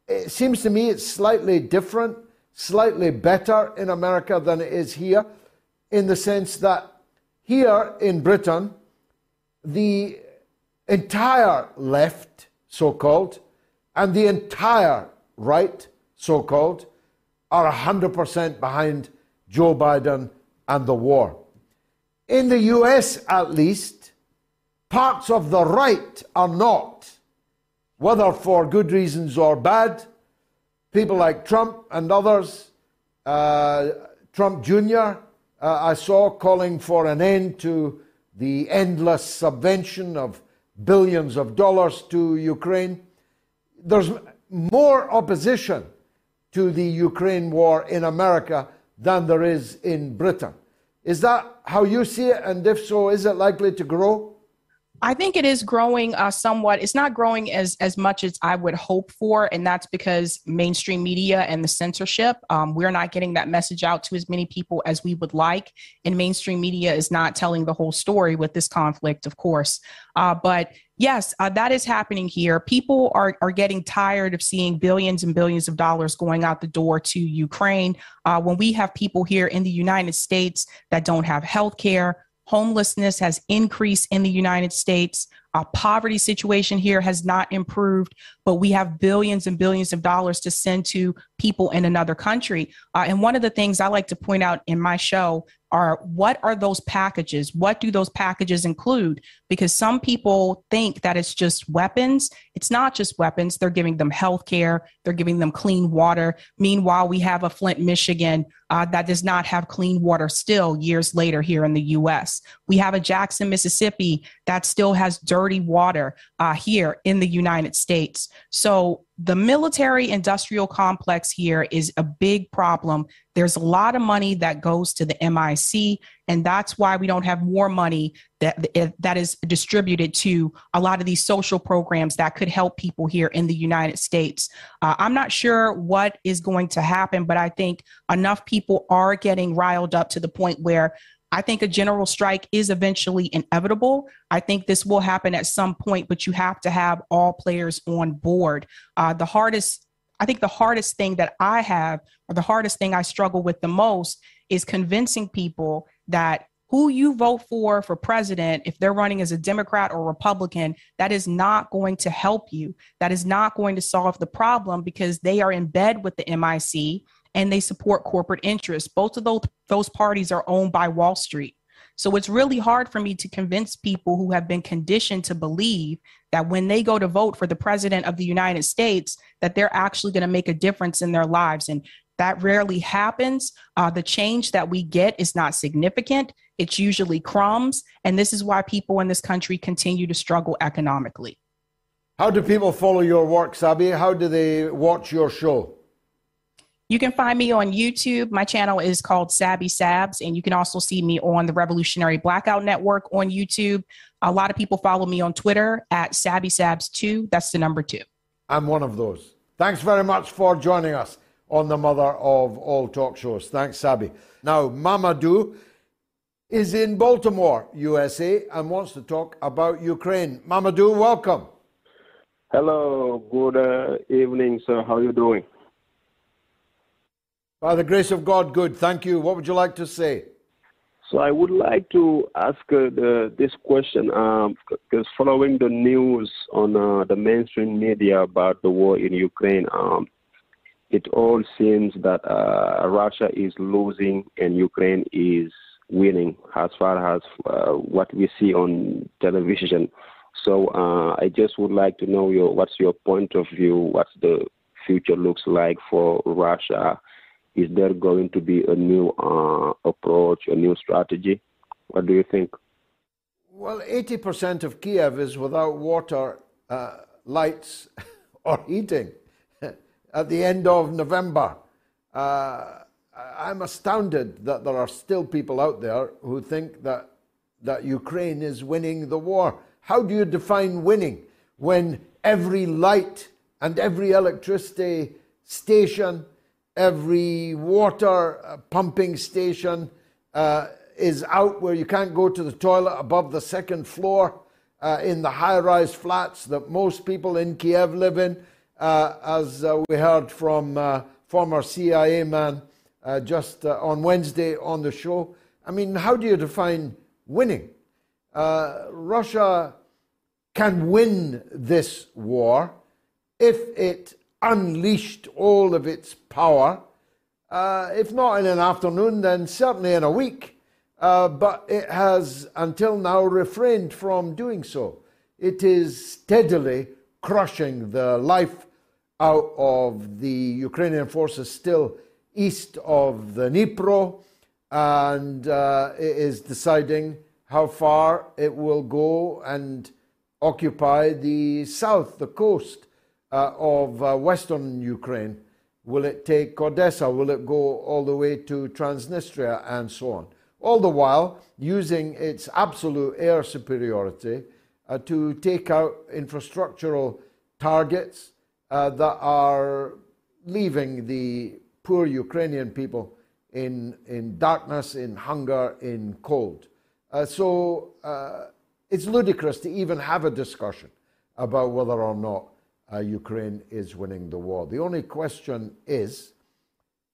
it seems to me it's slightly different, slightly better in America than it is here, in the sense that here in Britain, the entire left, so called, and the entire right, so called, are 100% behind Joe Biden and the war. In the US, at least, Parts of the right are not, whether for good reasons or bad. People like Trump and others, uh, Trump Jr., uh, I saw calling for an end to the endless subvention of billions of dollars to Ukraine. There's more opposition to the Ukraine war in America than there is in Britain. Is that how you see it? And if so, is it likely to grow? I think it is growing uh, somewhat. It's not growing as as much as I would hope for, and that's because mainstream media and the censorship. Um, we're not getting that message out to as many people as we would like, and mainstream media is not telling the whole story with this conflict, of course. Uh, but yes, uh, that is happening here. People are are getting tired of seeing billions and billions of dollars going out the door to Ukraine uh, when we have people here in the United States that don't have health care Homelessness has increased in the United States. Our poverty situation here has not improved, but we have billions and billions of dollars to send to people in another country. Uh, and one of the things I like to point out in my show are what are those packages? What do those packages include? Because some people think that it's just weapons. It's not just weapons. They're giving them health care, they're giving them clean water. Meanwhile, we have a Flint, Michigan uh, that does not have clean water still years later here in the US. We have a Jackson, Mississippi that still has dirty water uh, here in the United States. So the military industrial complex here is a big problem. There's a lot of money that goes to the MIC, and that's why we don't have more money that that is distributed to a lot of these social programs that could help people here in the United States. Uh, I'm not sure what is going to happen, but I think enough people are getting riled up to the point where I think a general strike is eventually inevitable. I think this will happen at some point, but you have to have all players on board. Uh, the hardest, I think, the hardest thing that I have, or the hardest thing I struggle with the most, is convincing people that who you vote for for president, if they're running as a Democrat or Republican, that is not going to help you. That is not going to solve the problem because they are in bed with the MIC and they support corporate interests. Both of those, those parties are owned by Wall Street. So it's really hard for me to convince people who have been conditioned to believe that when they go to vote for the president of the United States, that they're actually going to make a difference in their lives. And that rarely happens. Uh, the change that we get is not significant. It's usually crumbs. And this is why people in this country continue to struggle economically. How do people follow your work, Sabby? How do they watch your show? You can find me on YouTube. My channel is called Sabby Sabs, and you can also see me on the Revolutionary Blackout Network on YouTube. A lot of people follow me on Twitter at Sabby Sabs2. That's the number two. I'm one of those. Thanks very much for joining us on the mother of all talk shows. Thanks, Sabby. Now, Mamadou is in Baltimore, USA, and wants to talk about Ukraine. Mamadou, welcome. Hello, good uh, evening, sir. How are you doing? By the grace of God, good. Thank you. What would you like to say? So I would like to ask uh, the, this question because um, following the news on uh, the mainstream media about the war in Ukraine, um, it all seems that uh, Russia is losing and Ukraine is winning as far as uh, what we see on television. So uh, I just would like to know your what's your point of view, what's the future looks like for Russia. Is there going to be a new uh, approach, a new strategy? What do you think? Well, 80% of Kiev is without water, uh, lights, or heating at the end of November. Uh, I'm astounded that there are still people out there who think that, that Ukraine is winning the war. How do you define winning when every light and every electricity station, every water uh, pumping station uh, is out where you can't go to the toilet above the second floor uh, in the high rise flats that most people in Kiev live in? Uh, as uh, we heard from uh, former CIA man uh, just uh, on Wednesday on the show. I mean, how do you define winning? Uh, Russia can win this war if it unleashed all of its power, if not in an afternoon, then certainly in a week. but it has until now refrained from doing so. It is steadily crushing the life out of the Ukrainian forces still east of the Dnipro, and uh, is deciding how far it will go and occupy the south, the coast uh, of uh, western Ukraine. Will it take Odessa? Will it go all the way to Transnistria and so on? All the while using its absolute air superiority uh, to take out infrastructural targets uh, that are leaving the poor Ukrainian people in, in darkness, in hunger, in cold. Uh, so uh, it's ludicrous to even have a discussion about whether or not uh, Ukraine is winning the war. The only question is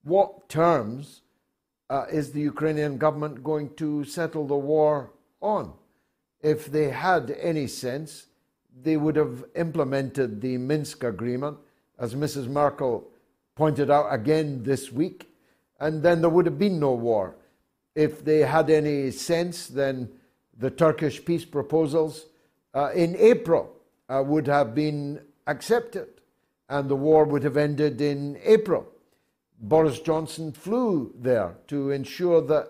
what terms uh, is the Ukrainian government going to settle the war on? If they had any sense, they would have implemented the Minsk agreement, as Mrs. Merkel pointed out again this week, and then there would have been no war. If they had any sense, then the Turkish peace proposals uh, in April uh, would have been accepted, and the war would have ended in April. Boris Johnson flew there to ensure that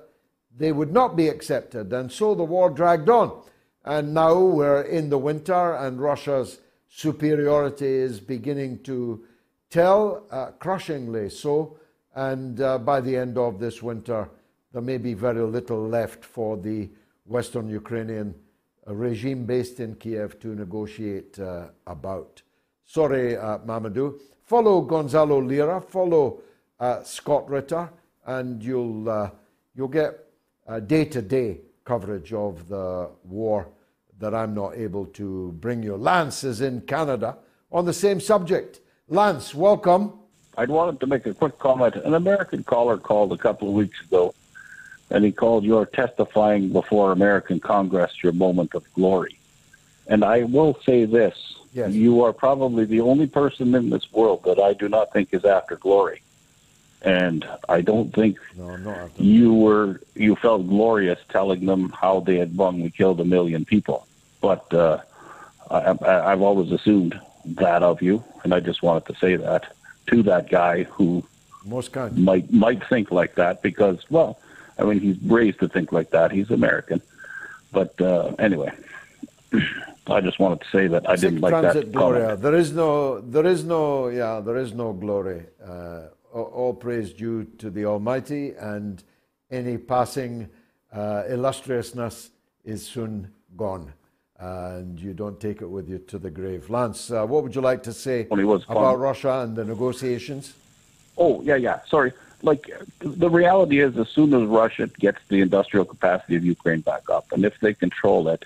they would not be accepted, and so the war dragged on. And now we're in the winter, and Russia's superiority is beginning to tell, uh, crushingly so. And uh, by the end of this winter, there may be very little left for the Western Ukrainian uh, regime based in Kiev to negotiate uh, about. Sorry, uh, Mamadou. Follow Gonzalo Lira, follow uh, Scott Ritter, and you'll, you'll get day to day coverage of the war that I'm not able to bring you. Lance is in Canada on the same subject. Lance, welcome. I wanted to make a quick comment. An American caller called a couple of weeks ago and he called your testifying before American Congress your moment of glory. And I will say this Yes. you are probably the only person in this world that I do not think is after glory. And I don't think No, you were you felt glorious telling them how they had wrongly killed a million people. But uh, I, I've always assumed that of you, and I just wanted to say that to that guy who Most kind. might might think like that because, well, I mean, he's raised to think like that. He's American, but uh, anyway, I just wanted to say that I didn't like Transit that Gloria. comment. There is no, there is no, yeah, there is no glory. Uh, all, all praise due to the Almighty, and any passing uh, illustriousness is soon gone, and you don't take it with you to the grave. Lance, uh, what would you like to say Well, about. Russia and the negotiations? Oh yeah, yeah. Sorry. Like the reality is, as soon as Russia gets the industrial capacity of Ukraine back up, and if they control it,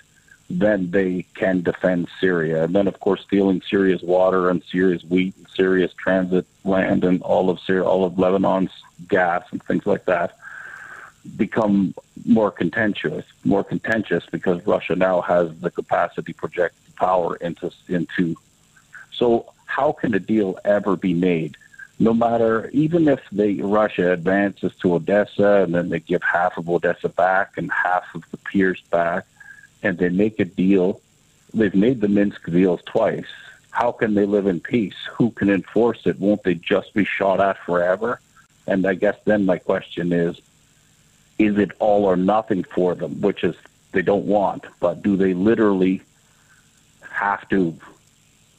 then they can defend Syria. And then, of course, stealing Syria's water and Syria's wheat and Syria's transit land and all of Syria, all of Lebanon's gas and things like that become more contentious, more contentious because Russia now has the capacity to project power into into. So, how can a deal ever be made? No matter, even if they Russia advances to Odessa and then they give half of Odessa back and half of the piers back, and they make a deal, they've made the Minsk deals twice. How can they live in peace? Who can enforce it? Won't they just be shot at forever? And I guess then my question is is it all or nothing for them, which is they don't want, but do they literally have to?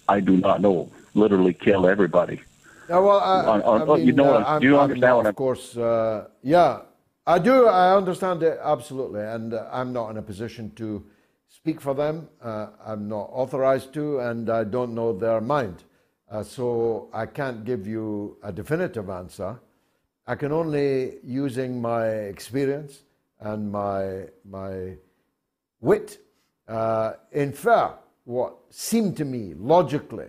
I do not know. Literally kill everybody. Yeah, well, I, On- on- I oh, you know what uh, I'm- do you I'm understand not, what Of I'm- course, uh, yeah, I do. I understand it absolutely, and uh, I'm not in a position to speak for them. Uh, I'm not authorized to, and I don't know their mind, uh, so I can't give you a definitive answer. I can only, using my experience and my my wit, uh, infer what seemed to me logically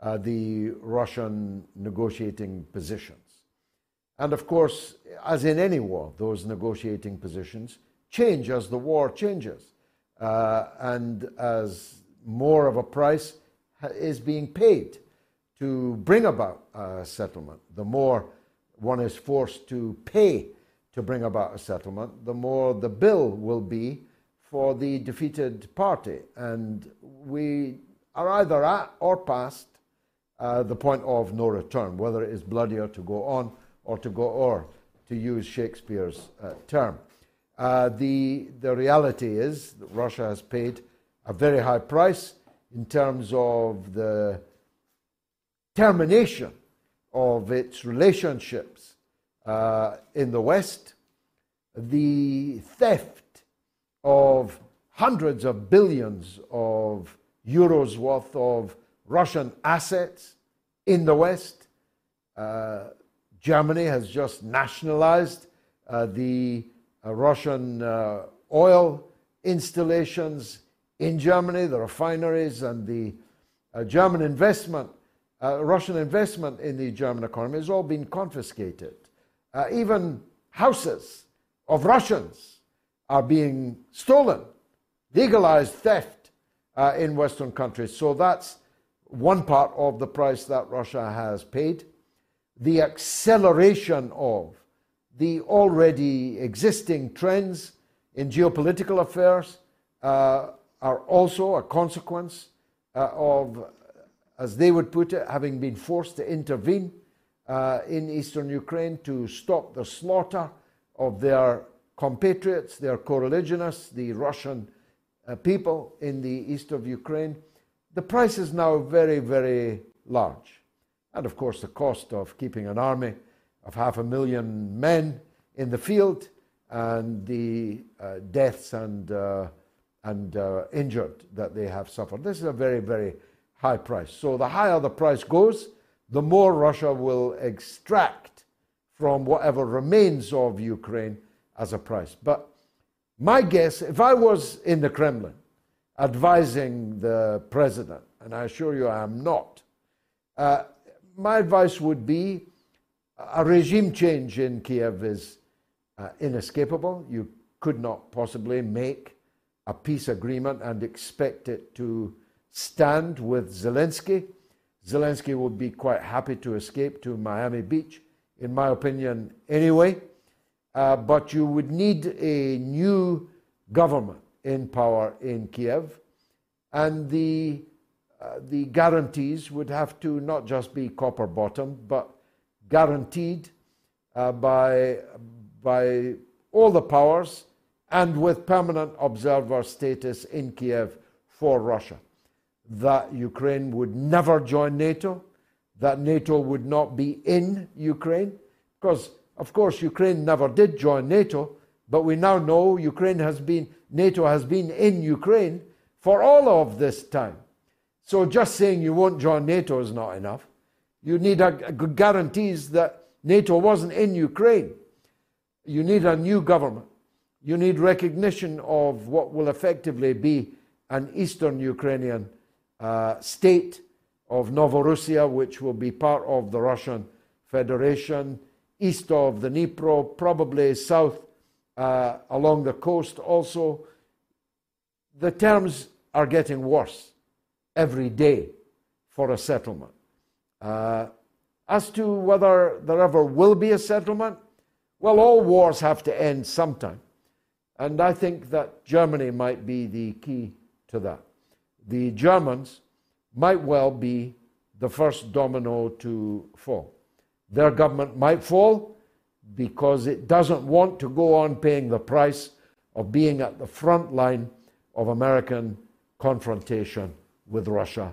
uh, the Russian negotiating positions. And of course, as in any war, those negotiating positions change as the war changes uh, and as more of a price is being paid to bring about a settlement. The more one is forced to pay to bring about a settlement, the more the bill will be for the defeated party. And we are either at or past uh, the point of no return, whether it is bloodier to go on or to go or, to use Shakespeare's uh, term. Uh, the, the reality is that Russia has paid a very high price in terms of the termination of its relationships uh, in the West, the theft of hundreds of billions of euros worth of Russian assets in the West. Uh, Germany has just nationalized uh, the uh, Russian uh, oil installations in Germany, the refineries, and the uh, German investment, uh, Russian investment in the German economy has all been confiscated. Uh, even houses of Russians are being stolen, legalized theft uh, in Western countries. So that's one part of the price that Russia has paid. The acceleration of the already existing trends in geopolitical affairs uh, are also a consequence uh, of, as they would put it, having been forced to intervene uh, in eastern Ukraine to stop the slaughter of their compatriots, their co religionists, the Russian uh, people in the east of Ukraine. The price is now very, very large. And of course, the cost of keeping an army of half a million men in the field and the uh, deaths and, uh, and uh, injured that they have suffered. This is a very, very high price. So the higher the price goes, the more Russia will extract from whatever remains of Ukraine as a price. But my guess, if I was in the Kremlin advising the president, and I assure you I am not, uh, my advice would be a regime change in Kiev is uh, inescapable. You could not possibly make a peace agreement and expect it to stand with Zelensky. Zelensky would be quite happy to escape to Miami Beach, in my opinion, anyway. Uh, but you would need a new government in power in Kiev, and the uh, the guarantees would have to not just be copper bottom, but guaranteed uh, by by all the powers and with permanent observer status in Kiev for Russia that Ukraine would never join NATO, that NATO would not be in Ukraine, because, of course, Ukraine never did join NATO, but we now know Ukraine has been, NATO has been in Ukraine for all of this time. So just saying you won't join NATO is not enough. You need a, a guarantees that NATO wasn't in Ukraine. You need a new government. You need recognition of what will effectively be an Eastern Ukrainian uh, state of Novorossiya, which will be part of the Russian Federation, east of the Dnipro, probably south uh, along the coast also. The terms are getting worse every day for a settlement. Uh, as to whether there ever will be a settlement, well, all wars have to end sometime. And I think that Germany might be the key to that the Germans might well be the first domino to fall. Their government might fall because it doesn't want to go on paying the price of being at the front line of American confrontation with Russia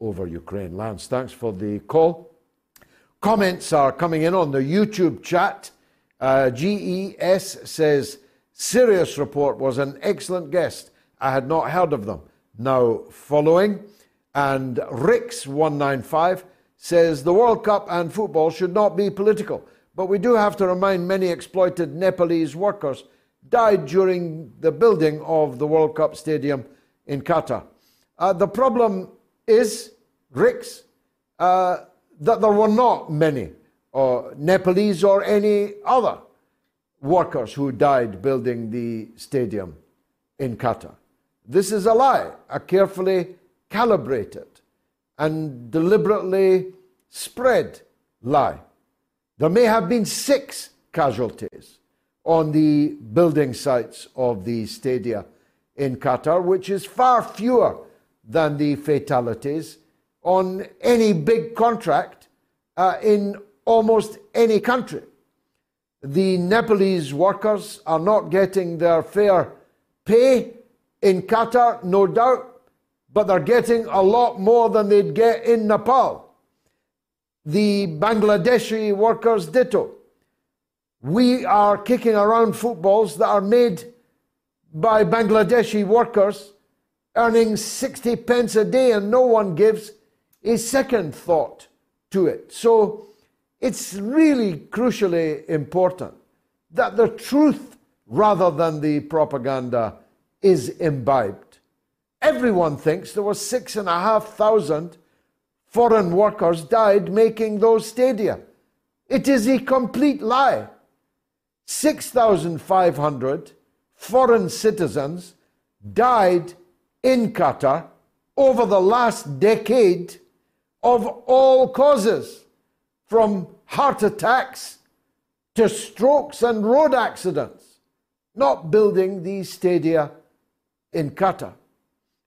over Ukraine. Lance, thanks for the call. Comments are coming in on the YouTube chat. Uh, GES says, Sirius Report was an excellent guest. I had not heard of them now following. And Rix195 says the World Cup and football should not be political, but we do have to remind many exploited Nepalese workers died during the building of the World Cup stadium in Qatar. Uh, the problem is, Rix, uh, that there were not many uh, Nepalese or any other workers who died building the stadium in Qatar. This is a lie, a carefully calibrated and deliberately spread lie. There may have been six casualties on the building sites of the stadia in Qatar, which is far fewer than the fatalities on any big contract uh, in almost any country. The Nepalese workers are not getting their fair pay in Qatar, no doubt, but they're getting a lot more than they'd get in Nepal. The Bangladeshi workers ditto. We are kicking around footballs that are made by Bangladeshi workers earning 60 pence a day, and no one gives a second thought to it. So it's really crucially important that the truth rather than the propaganda is imbibed. Everyone thinks there were six and a half thousand foreign workers died making those stadia. It is a complete lie. 6,500 foreign citizens died in Qatar over the last decade of all causes, from heart attacks to strokes and road accidents, not building these stadia in Qatar.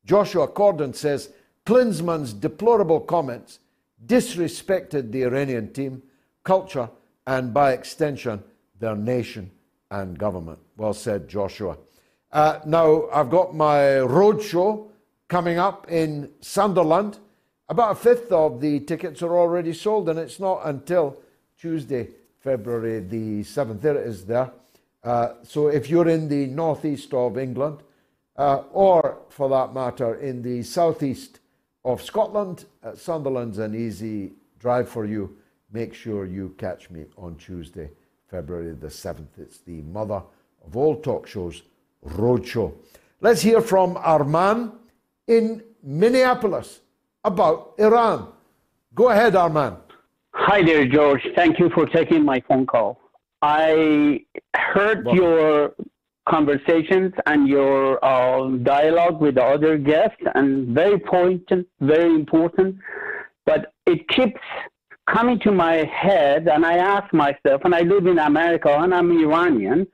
Joshua Cordon says Klinsmann's deplorable comments disrespected the Iranian team, culture, and by extension, their nation and government. Well said, Joshua. Uh, now, I've got my roadshow coming up in Sunderland. About a fifth of the tickets are already sold, and it's not until Tuesday, February the 7th. There it is there. Uh, so if you're in the northeast of England, uh, or for that matter, in the southeast of Scotland, uh, Sunderland's an easy drive for you. Make sure you catch me on Tuesday, February the 7th. It's the mother of all talk shows, Roadshow. Let's hear from Arman in Minneapolis about Iran. Go ahead, Arman. Hi there, George. Thank you for taking my phone call. I heard your conversations and your uh, dialogue with the other guests, and very important, very important. But it keeps coming to my head, and I ask myself, and I live in America, and I'm Iranian.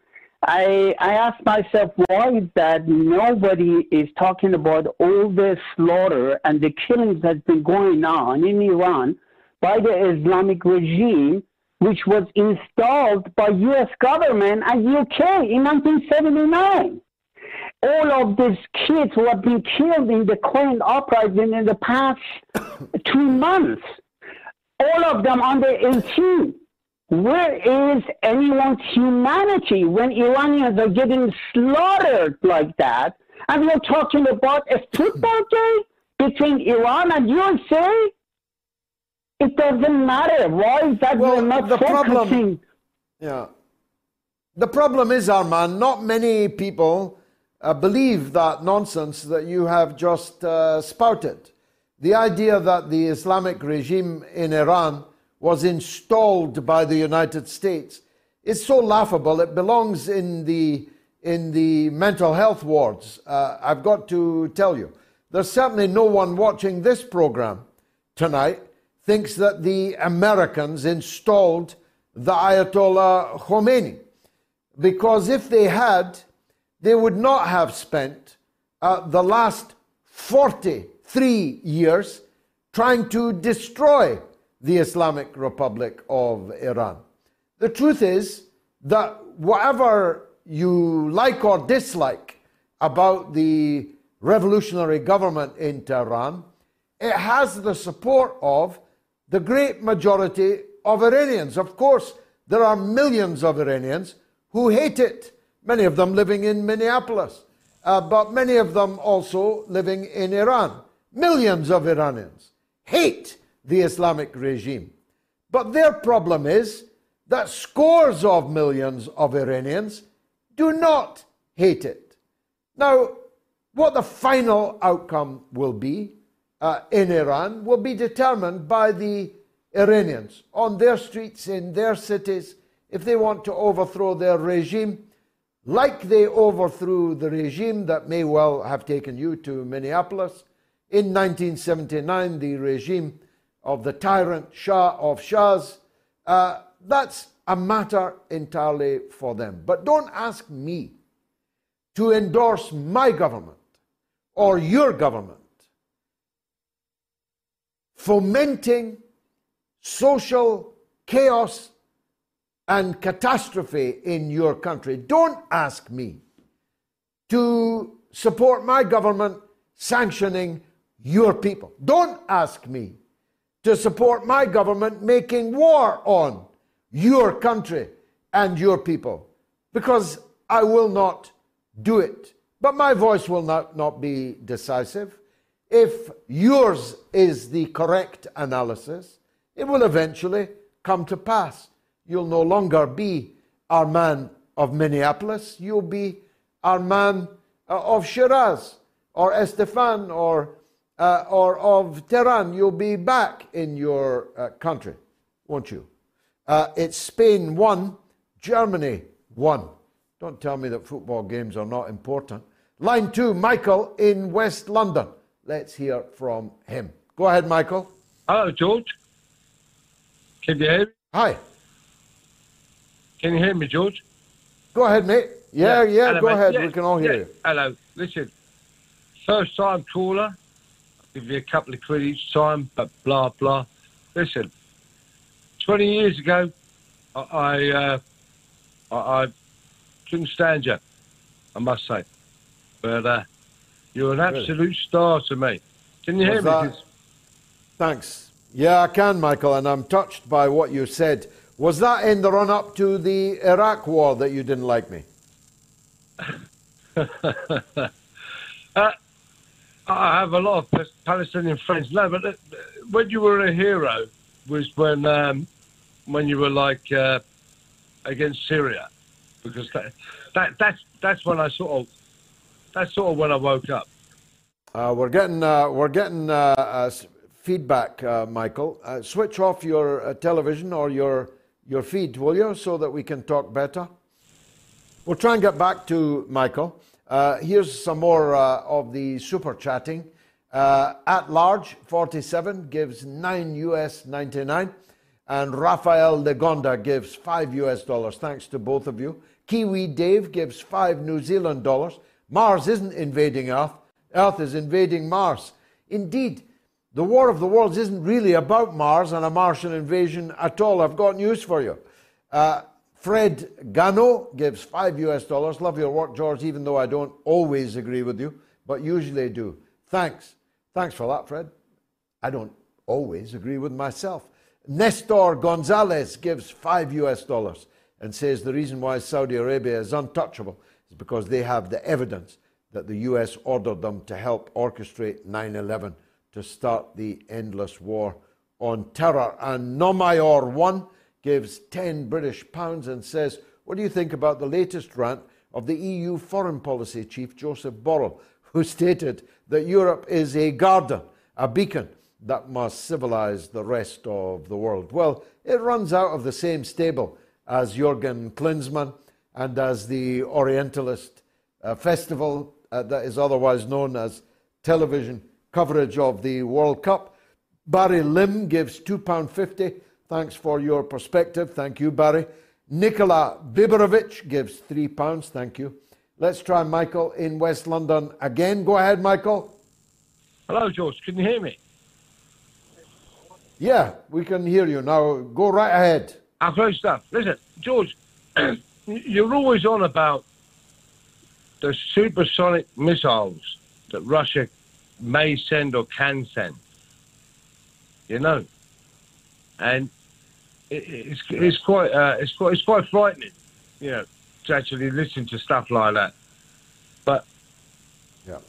I I ask myself why that nobody is talking about all the slaughter and the killings that's been going on in Iran by the Islamic regime, which was installed by U.S. government and UK in 1979. All of these kids who have been killed in the current uprising in the past two months, all of them under 18. Where is anyone's humanity when Iranians are getting slaughtered like that? And we're talking about a football game between Iran and USA? It doesn't matter. Why is that Well, not the problem- focusing? Yeah. The problem is, Armand, not many people uh, believe that nonsense that you have just uh, spouted. The idea that the Islamic regime in Iran was installed by the United States is so laughable. It belongs in the in the mental health wards. Uh, I've got to tell you, there's certainly no one watching this program tonight thinks that the Americans installed the Ayatollah Khomeini. Because if they had, they would not have spent uh, the last 43 years trying to destroy the Islamic Republic of Iran. The truth is that whatever you like or dislike about the revolutionary government in Tehran, it has the support of the great majority of Iranians. Of course, there are millions of Iranians who hate it, many of them living in Minneapolis, uh, but many of them also living in Iran. Millions of Iranians hate the Islamic regime. But their problem is that scores of millions of Iranians do not hate it. Now, what the final outcome will be uh, in Iran will be determined by the Iranians on their streets, in their cities, if they want to overthrow their regime, like they overthrew the regime that may well have taken you to Minneapolis. In 1979, the regime of the tyrant Shah of Shahs, uh, that's a matter entirely for them. But don't ask me to endorse my government or your government fomenting social chaos and catastrophe in your country. Don't ask me to support my government sanctioning your people. Don't ask me to support my government making war on your country and your people because I will not do it. But my voice will not, not be decisive. If yours is the correct analysis, it will eventually come to pass. You'll no longer be our man of Minneapolis, you'll be our man uh, of Shiraz or Isfahan or, uh, or of Tehran. You'll be back in your uh, country, won't you? Uh, it's Spain 1, Germany 1. Don't tell me that football games are not important. Line 2, Michael in West London. Let's hear from him. Go ahead, Michael. Hello, George. Can you hear me? Hi. Can you hear me, George? Go ahead, mate. Yeah, yeah, Hello, go mate. ahead. Yeah, We can all hear yeah. you. Hello. Listen, first time caller. I'll give you a couple of quid each time, but blah, blah. Listen, 20 years ago, I, I, uh, I, I couldn't stand you, I must say. But uh, you're an Really? absolute star to me. Can you hear Was me? that- Thanks. Yeah, I can, Michael, and I'm touched by what you said. Was that in the run up to the Iraq war that you didn't like me? uh, I have a lot of Palestinian friends. No, but uh, when you were a hero was when um, when you were like uh, against Syria, because that, that that's that's when I sort of that's sort of when I woke up. Uh, we're getting uh, we're getting uh, uh, feedback, uh, Michael. Uh, switch off your television or your your feed, will you, so that we can talk better? We'll try and get back to Michael. Here's some more of the super chatting. At large, 47 gives 9 US 99, and Rafael Legonda gives 5 US dollars. Thanks to both of you. Kiwi Dave gives 5 New Zealand dollars. Mars isn't invading Earth, Earth is invading Mars. Indeed, the War of the Worlds isn't really about Mars and a Martian invasion at all. I've got news for you. Uh, Fred Gano gives five US dollars. Love your work, George, even though I don't always agree with you, but usually do. Thanks. Thanks for that, Fred. I don't always agree with myself. Nestor Gonzalez gives five US dollars and says the reason why Saudi Arabia is untouchable is because they have the evidence that the US ordered them to help orchestrate 9 11 to start the endless war on terror. And Nomayor 1 gives 10 British pounds and says, What do you think about the latest rant of the EU foreign policy chief, Joseph Borrell, who stated that Europe is a garden, a beacon that must civilize the rest of the world? Well, it runs out of the same stable as Jurgen Klinsmann and as the Orientalist uh, Festival uh, that is otherwise known as television coverage of the World Cup. Barry Lim gives £2.50. Thanks for your perspective. Thank you, Barry. Nikola Biberovich gives £3. Thank you. Let's try Michael in West London again. Go ahead, Michael. Hello, George. Can you hear me? Yeah, we can hear you. Now go right ahead. Ah, great stuff. Listen, George, you're always on about the supersonic missiles that Russia may send or can send. You know, and it, it's it's quite uh, it's quite it's quite frightening, you know, to actually listen to stuff like that. But yeah,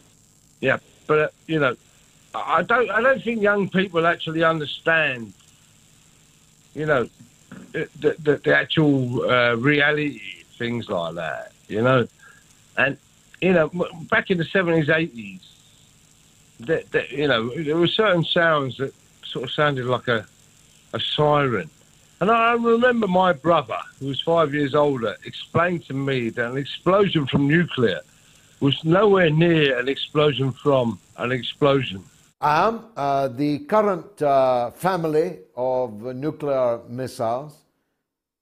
yeah, but uh, you know, I don't I don't think young people actually understand, you know, the the, the actual uh, reality things like that. You know, and you know, back in the seventies, eighties, that, that you know, there were certain sounds that sort of sounded like a a siren. And I remember my brother, who was five years older, explained to me that an explosion from nuclear was nowhere near an explosion from an explosion. I am. Uh, the current uh, family of nuclear missiles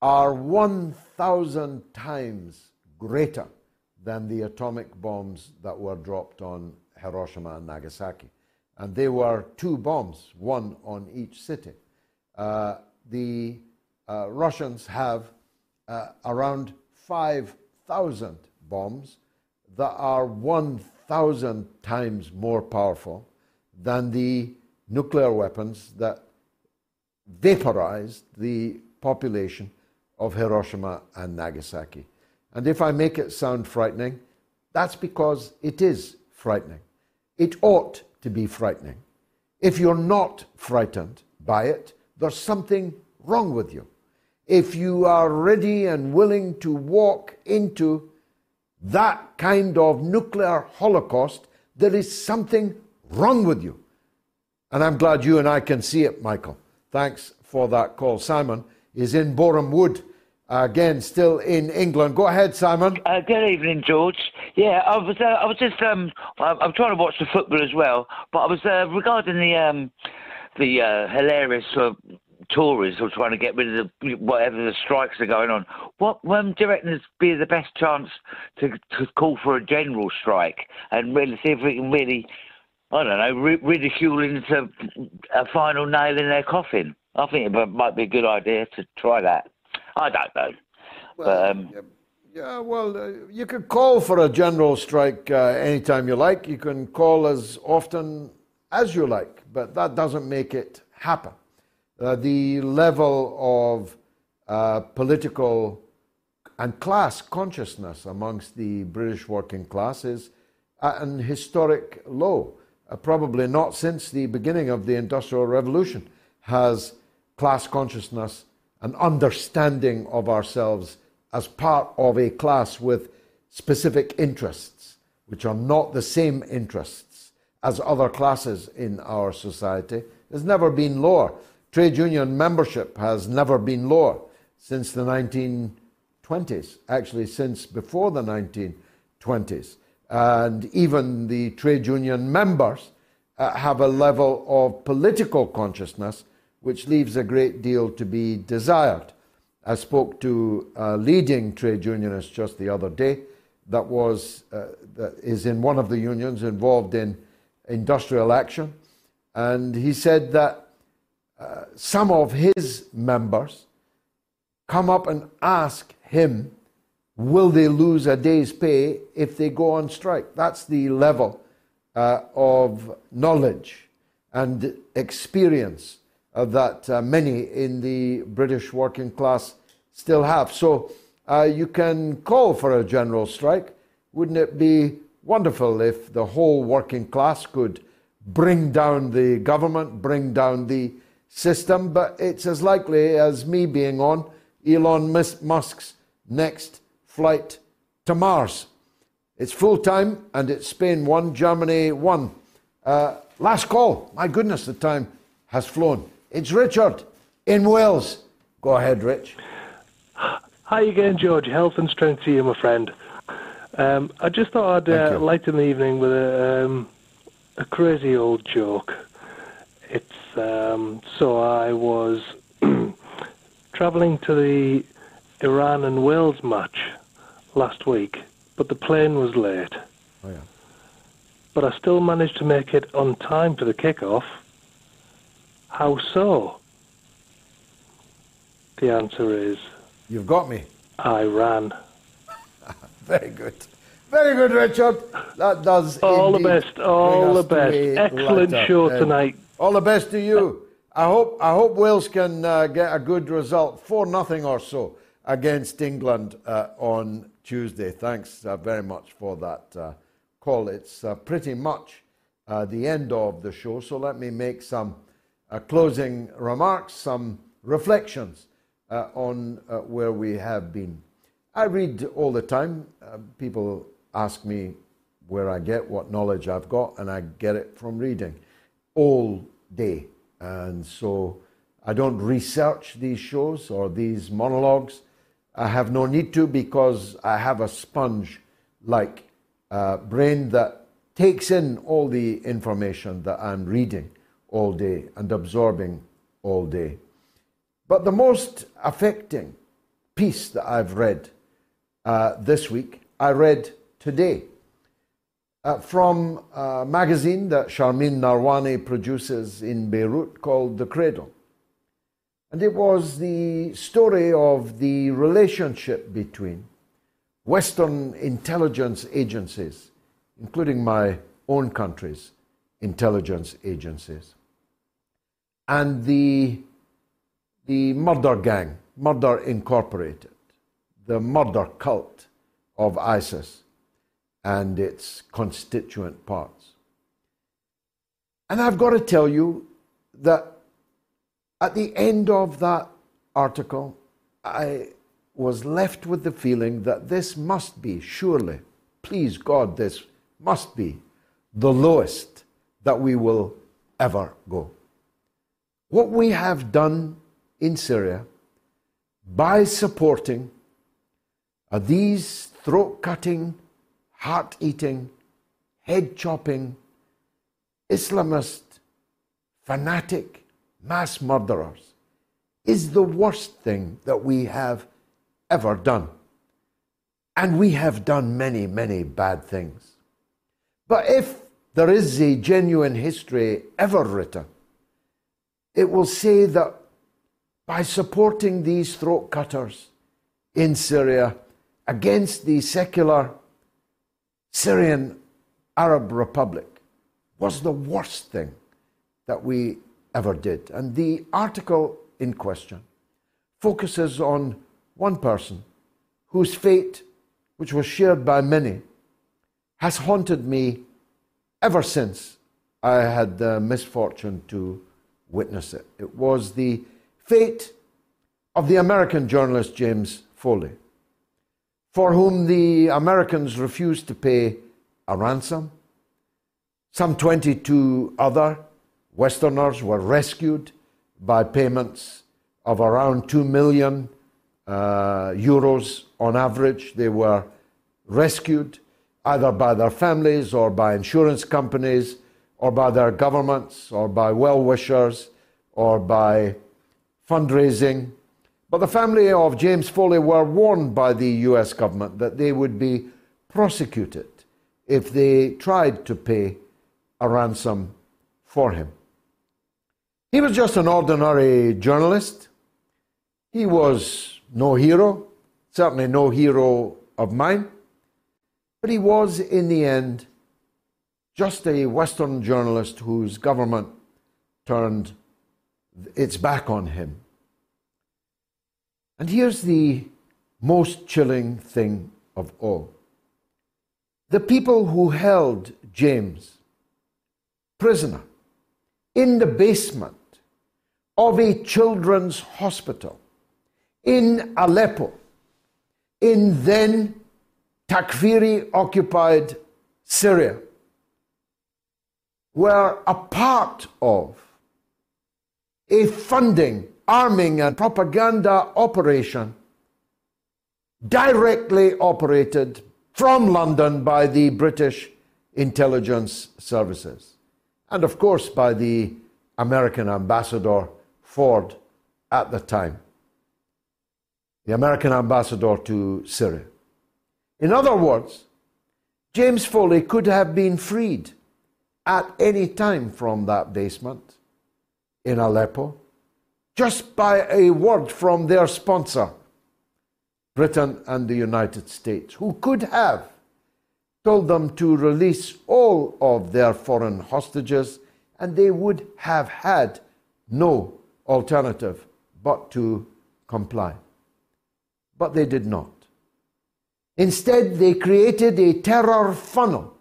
are 1,000 times greater than the atomic bombs that were dropped on Hiroshima and Nagasaki. And they were two bombs, one on each city. Uh, the uh, Russians have uh, around 5,000 bombs that are 1,000 times more powerful than the nuclear weapons that vaporized the population of Hiroshima and Nagasaki. And if I make it sound frightening, that's because it is frightening. It ought to be frightening. If you're not frightened by it, there's something wrong with you. If you are ready and willing to walk into that kind of nuclear holocaust, there is something wrong with you. And I'm glad you and I can see it, Michael. Thanks for that call. Simon is in Borehamwood again, still in England. Go ahead, Simon. Uh, good evening, George. Yeah, I was. Uh, I was just. Um, I'm trying to watch the football as well, but I was uh, regarding the um, the uh, hilarious uh, Tories who are trying to get rid of the whatever the strikes are going on. What when do you reckon would be the best chance to to call for a general strike and really see if we can really, I don't know, ri- ridicule into a final nail in their coffin? I think it might be a good idea to try that. I don't know. Well, but, um, yeah, yeah, well, uh, you could call for a general strike uh, anytime you like. You can call as often as you like, but that doesn't make it happen. Uh, the level of uh, political and class consciousness amongst the British working class is at an historic low. Uh, probably not since the beginning of the Industrial Revolution has class consciousness an understanding of ourselves as part of a class with specific interests, which are not the same interests as other classes in our society, has never been lower. Trade union membership has never been lower. since the 1920s, actually, since before the 1920s. And even the trade union members uh, have a level of political consciousness which leaves a great deal to be desired. I spoke to a leading trade unionist just the other day that was uh, that is in one of the unions involved in industrial action, and he said that uh, some of his members come up and ask him, will they lose a day's pay if they go on strike? That's the level uh, of knowledge and experience uh, that uh, many in the British working class still have. So uh, you can call for a general strike. Wouldn't it be wonderful if the whole working class could bring down the government, bring down the system? But it's as likely as me being on Elon Musk's next flight to Mars. It's full time and it's Spain 1, Germany 1. Uh, last call. My goodness, the time has flown. It's Richard in Wales. Go ahead, Rich. Hi again, George. Health and strength to you, my friend. Um, I just thought I'd uh, lighten the evening with a, um, a crazy old joke. It's um, so I was travelling to the Iran and Wales match last week, but the plane was late. Oh, yeah. But I still managed to make it on time for the kickoff. How so? The answer is You've got me. I ran. Very good. Very good, Richard. That does all the best. All the best. Excellent show tonight. All the best to you. I hope I hope Wales can uh, get a good result, four nothing or so, against England uh, on Tuesday. Thanks uh, very much for that uh, call. It's uh, pretty much uh, the end of the show. So let me make some uh, closing remarks, some reflections uh, on where we have been. I read all the time. People ask me where I get what knowledge I've got, and I get it from reading all day. And so I don't research these shows or these monologues. I have no need to because I have a sponge like uh, brain that takes in all the information that I'm reading all day and absorbing all day. But the most affecting piece that I've read uh, this week, I read today uh, from a magazine that Sharmine Narwani produces in Beirut called The Cradle. And it was the story of the relationship between Western intelligence agencies, including my own country's intelligence agencies, and the, the murder gang, Murder Incorporated, the murder cult of ISIS and its constituent parts. And I've got to tell you that at the end of that article, I was left with the feeling that this must be, surely, please God, this must be the lowest that we will ever go. What we have done in Syria by supporting these throat cutting, heart eating, head chopping, Islamist, fanatic, mass murderers is the worst thing that we have ever done. And we have done many, many bad things. But if there is a genuine history ever written, it will say that by supporting these throat cutters in Syria against the secular Syrian Arab Republic was the worst thing that we ever did. And the article in question focuses on one person whose fate, which was shared by many, has haunted me ever since I had the misfortune to witness it. It was the fate of the American journalist James Foley, for whom the Americans refused to pay a ransom. Some 22 other Westerners were rescued by payments of around 2 million uh, euros on average. They were rescued either by their families or by insurance companies or by their governments or by well wishers or by fundraising. But the family of James Foley were warned by the US government that they would be prosecuted if they tried to pay a ransom for him. He was just an ordinary journalist. He was no hero, certainly no hero of mine, but he was, in the end, just a Western journalist whose government turned its back on him. And here's the most chilling thing of all the people who held James prisoner in the basement of a children's hospital in Aleppo, in then Takfiri occupied Syria, were a part of a funding, arming, and propaganda operation directly operated from London by the British intelligence services, and of course by the American ambassador Ford at the time, the American ambassador to Syria. In other words, James Foley could have been freed at any time from that basement in Aleppo just by a word from their sponsor, Britain and the United States, who could have told them to release all of their foreign hostages, and they would have had no alternative but to comply. But they did not. Instead, they created a terror funnel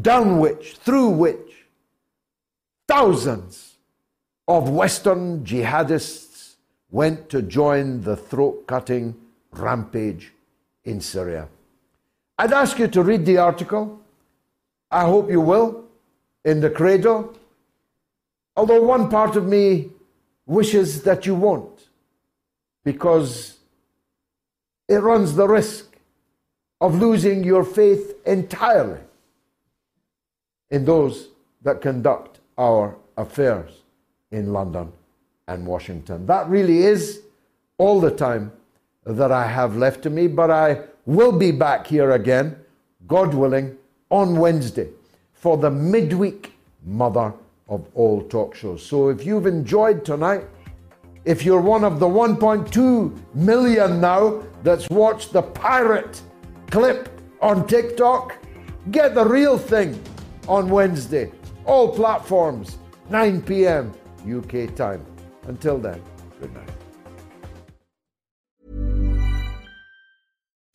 down which, through which, thousands of Western jihadists went to join the throat cutting rampage in Syria. I'd ask you to read the article. I hope you will, in the Cradle. Although one part of me wishes that you won't, because it runs the risk of losing your faith entirely in those that conduct our affairs in London and Washington. That really is all the time that I have left to me, but I will be back here again, God willing, on Wednesday for the midweek mother of all talk shows. So if you've enjoyed tonight, if you're one of the 1.2 million now that's watched the pirate clip on TikTok, get the real thing on Wednesday. All platforms, 9 p.m. UK time. Until then, good night.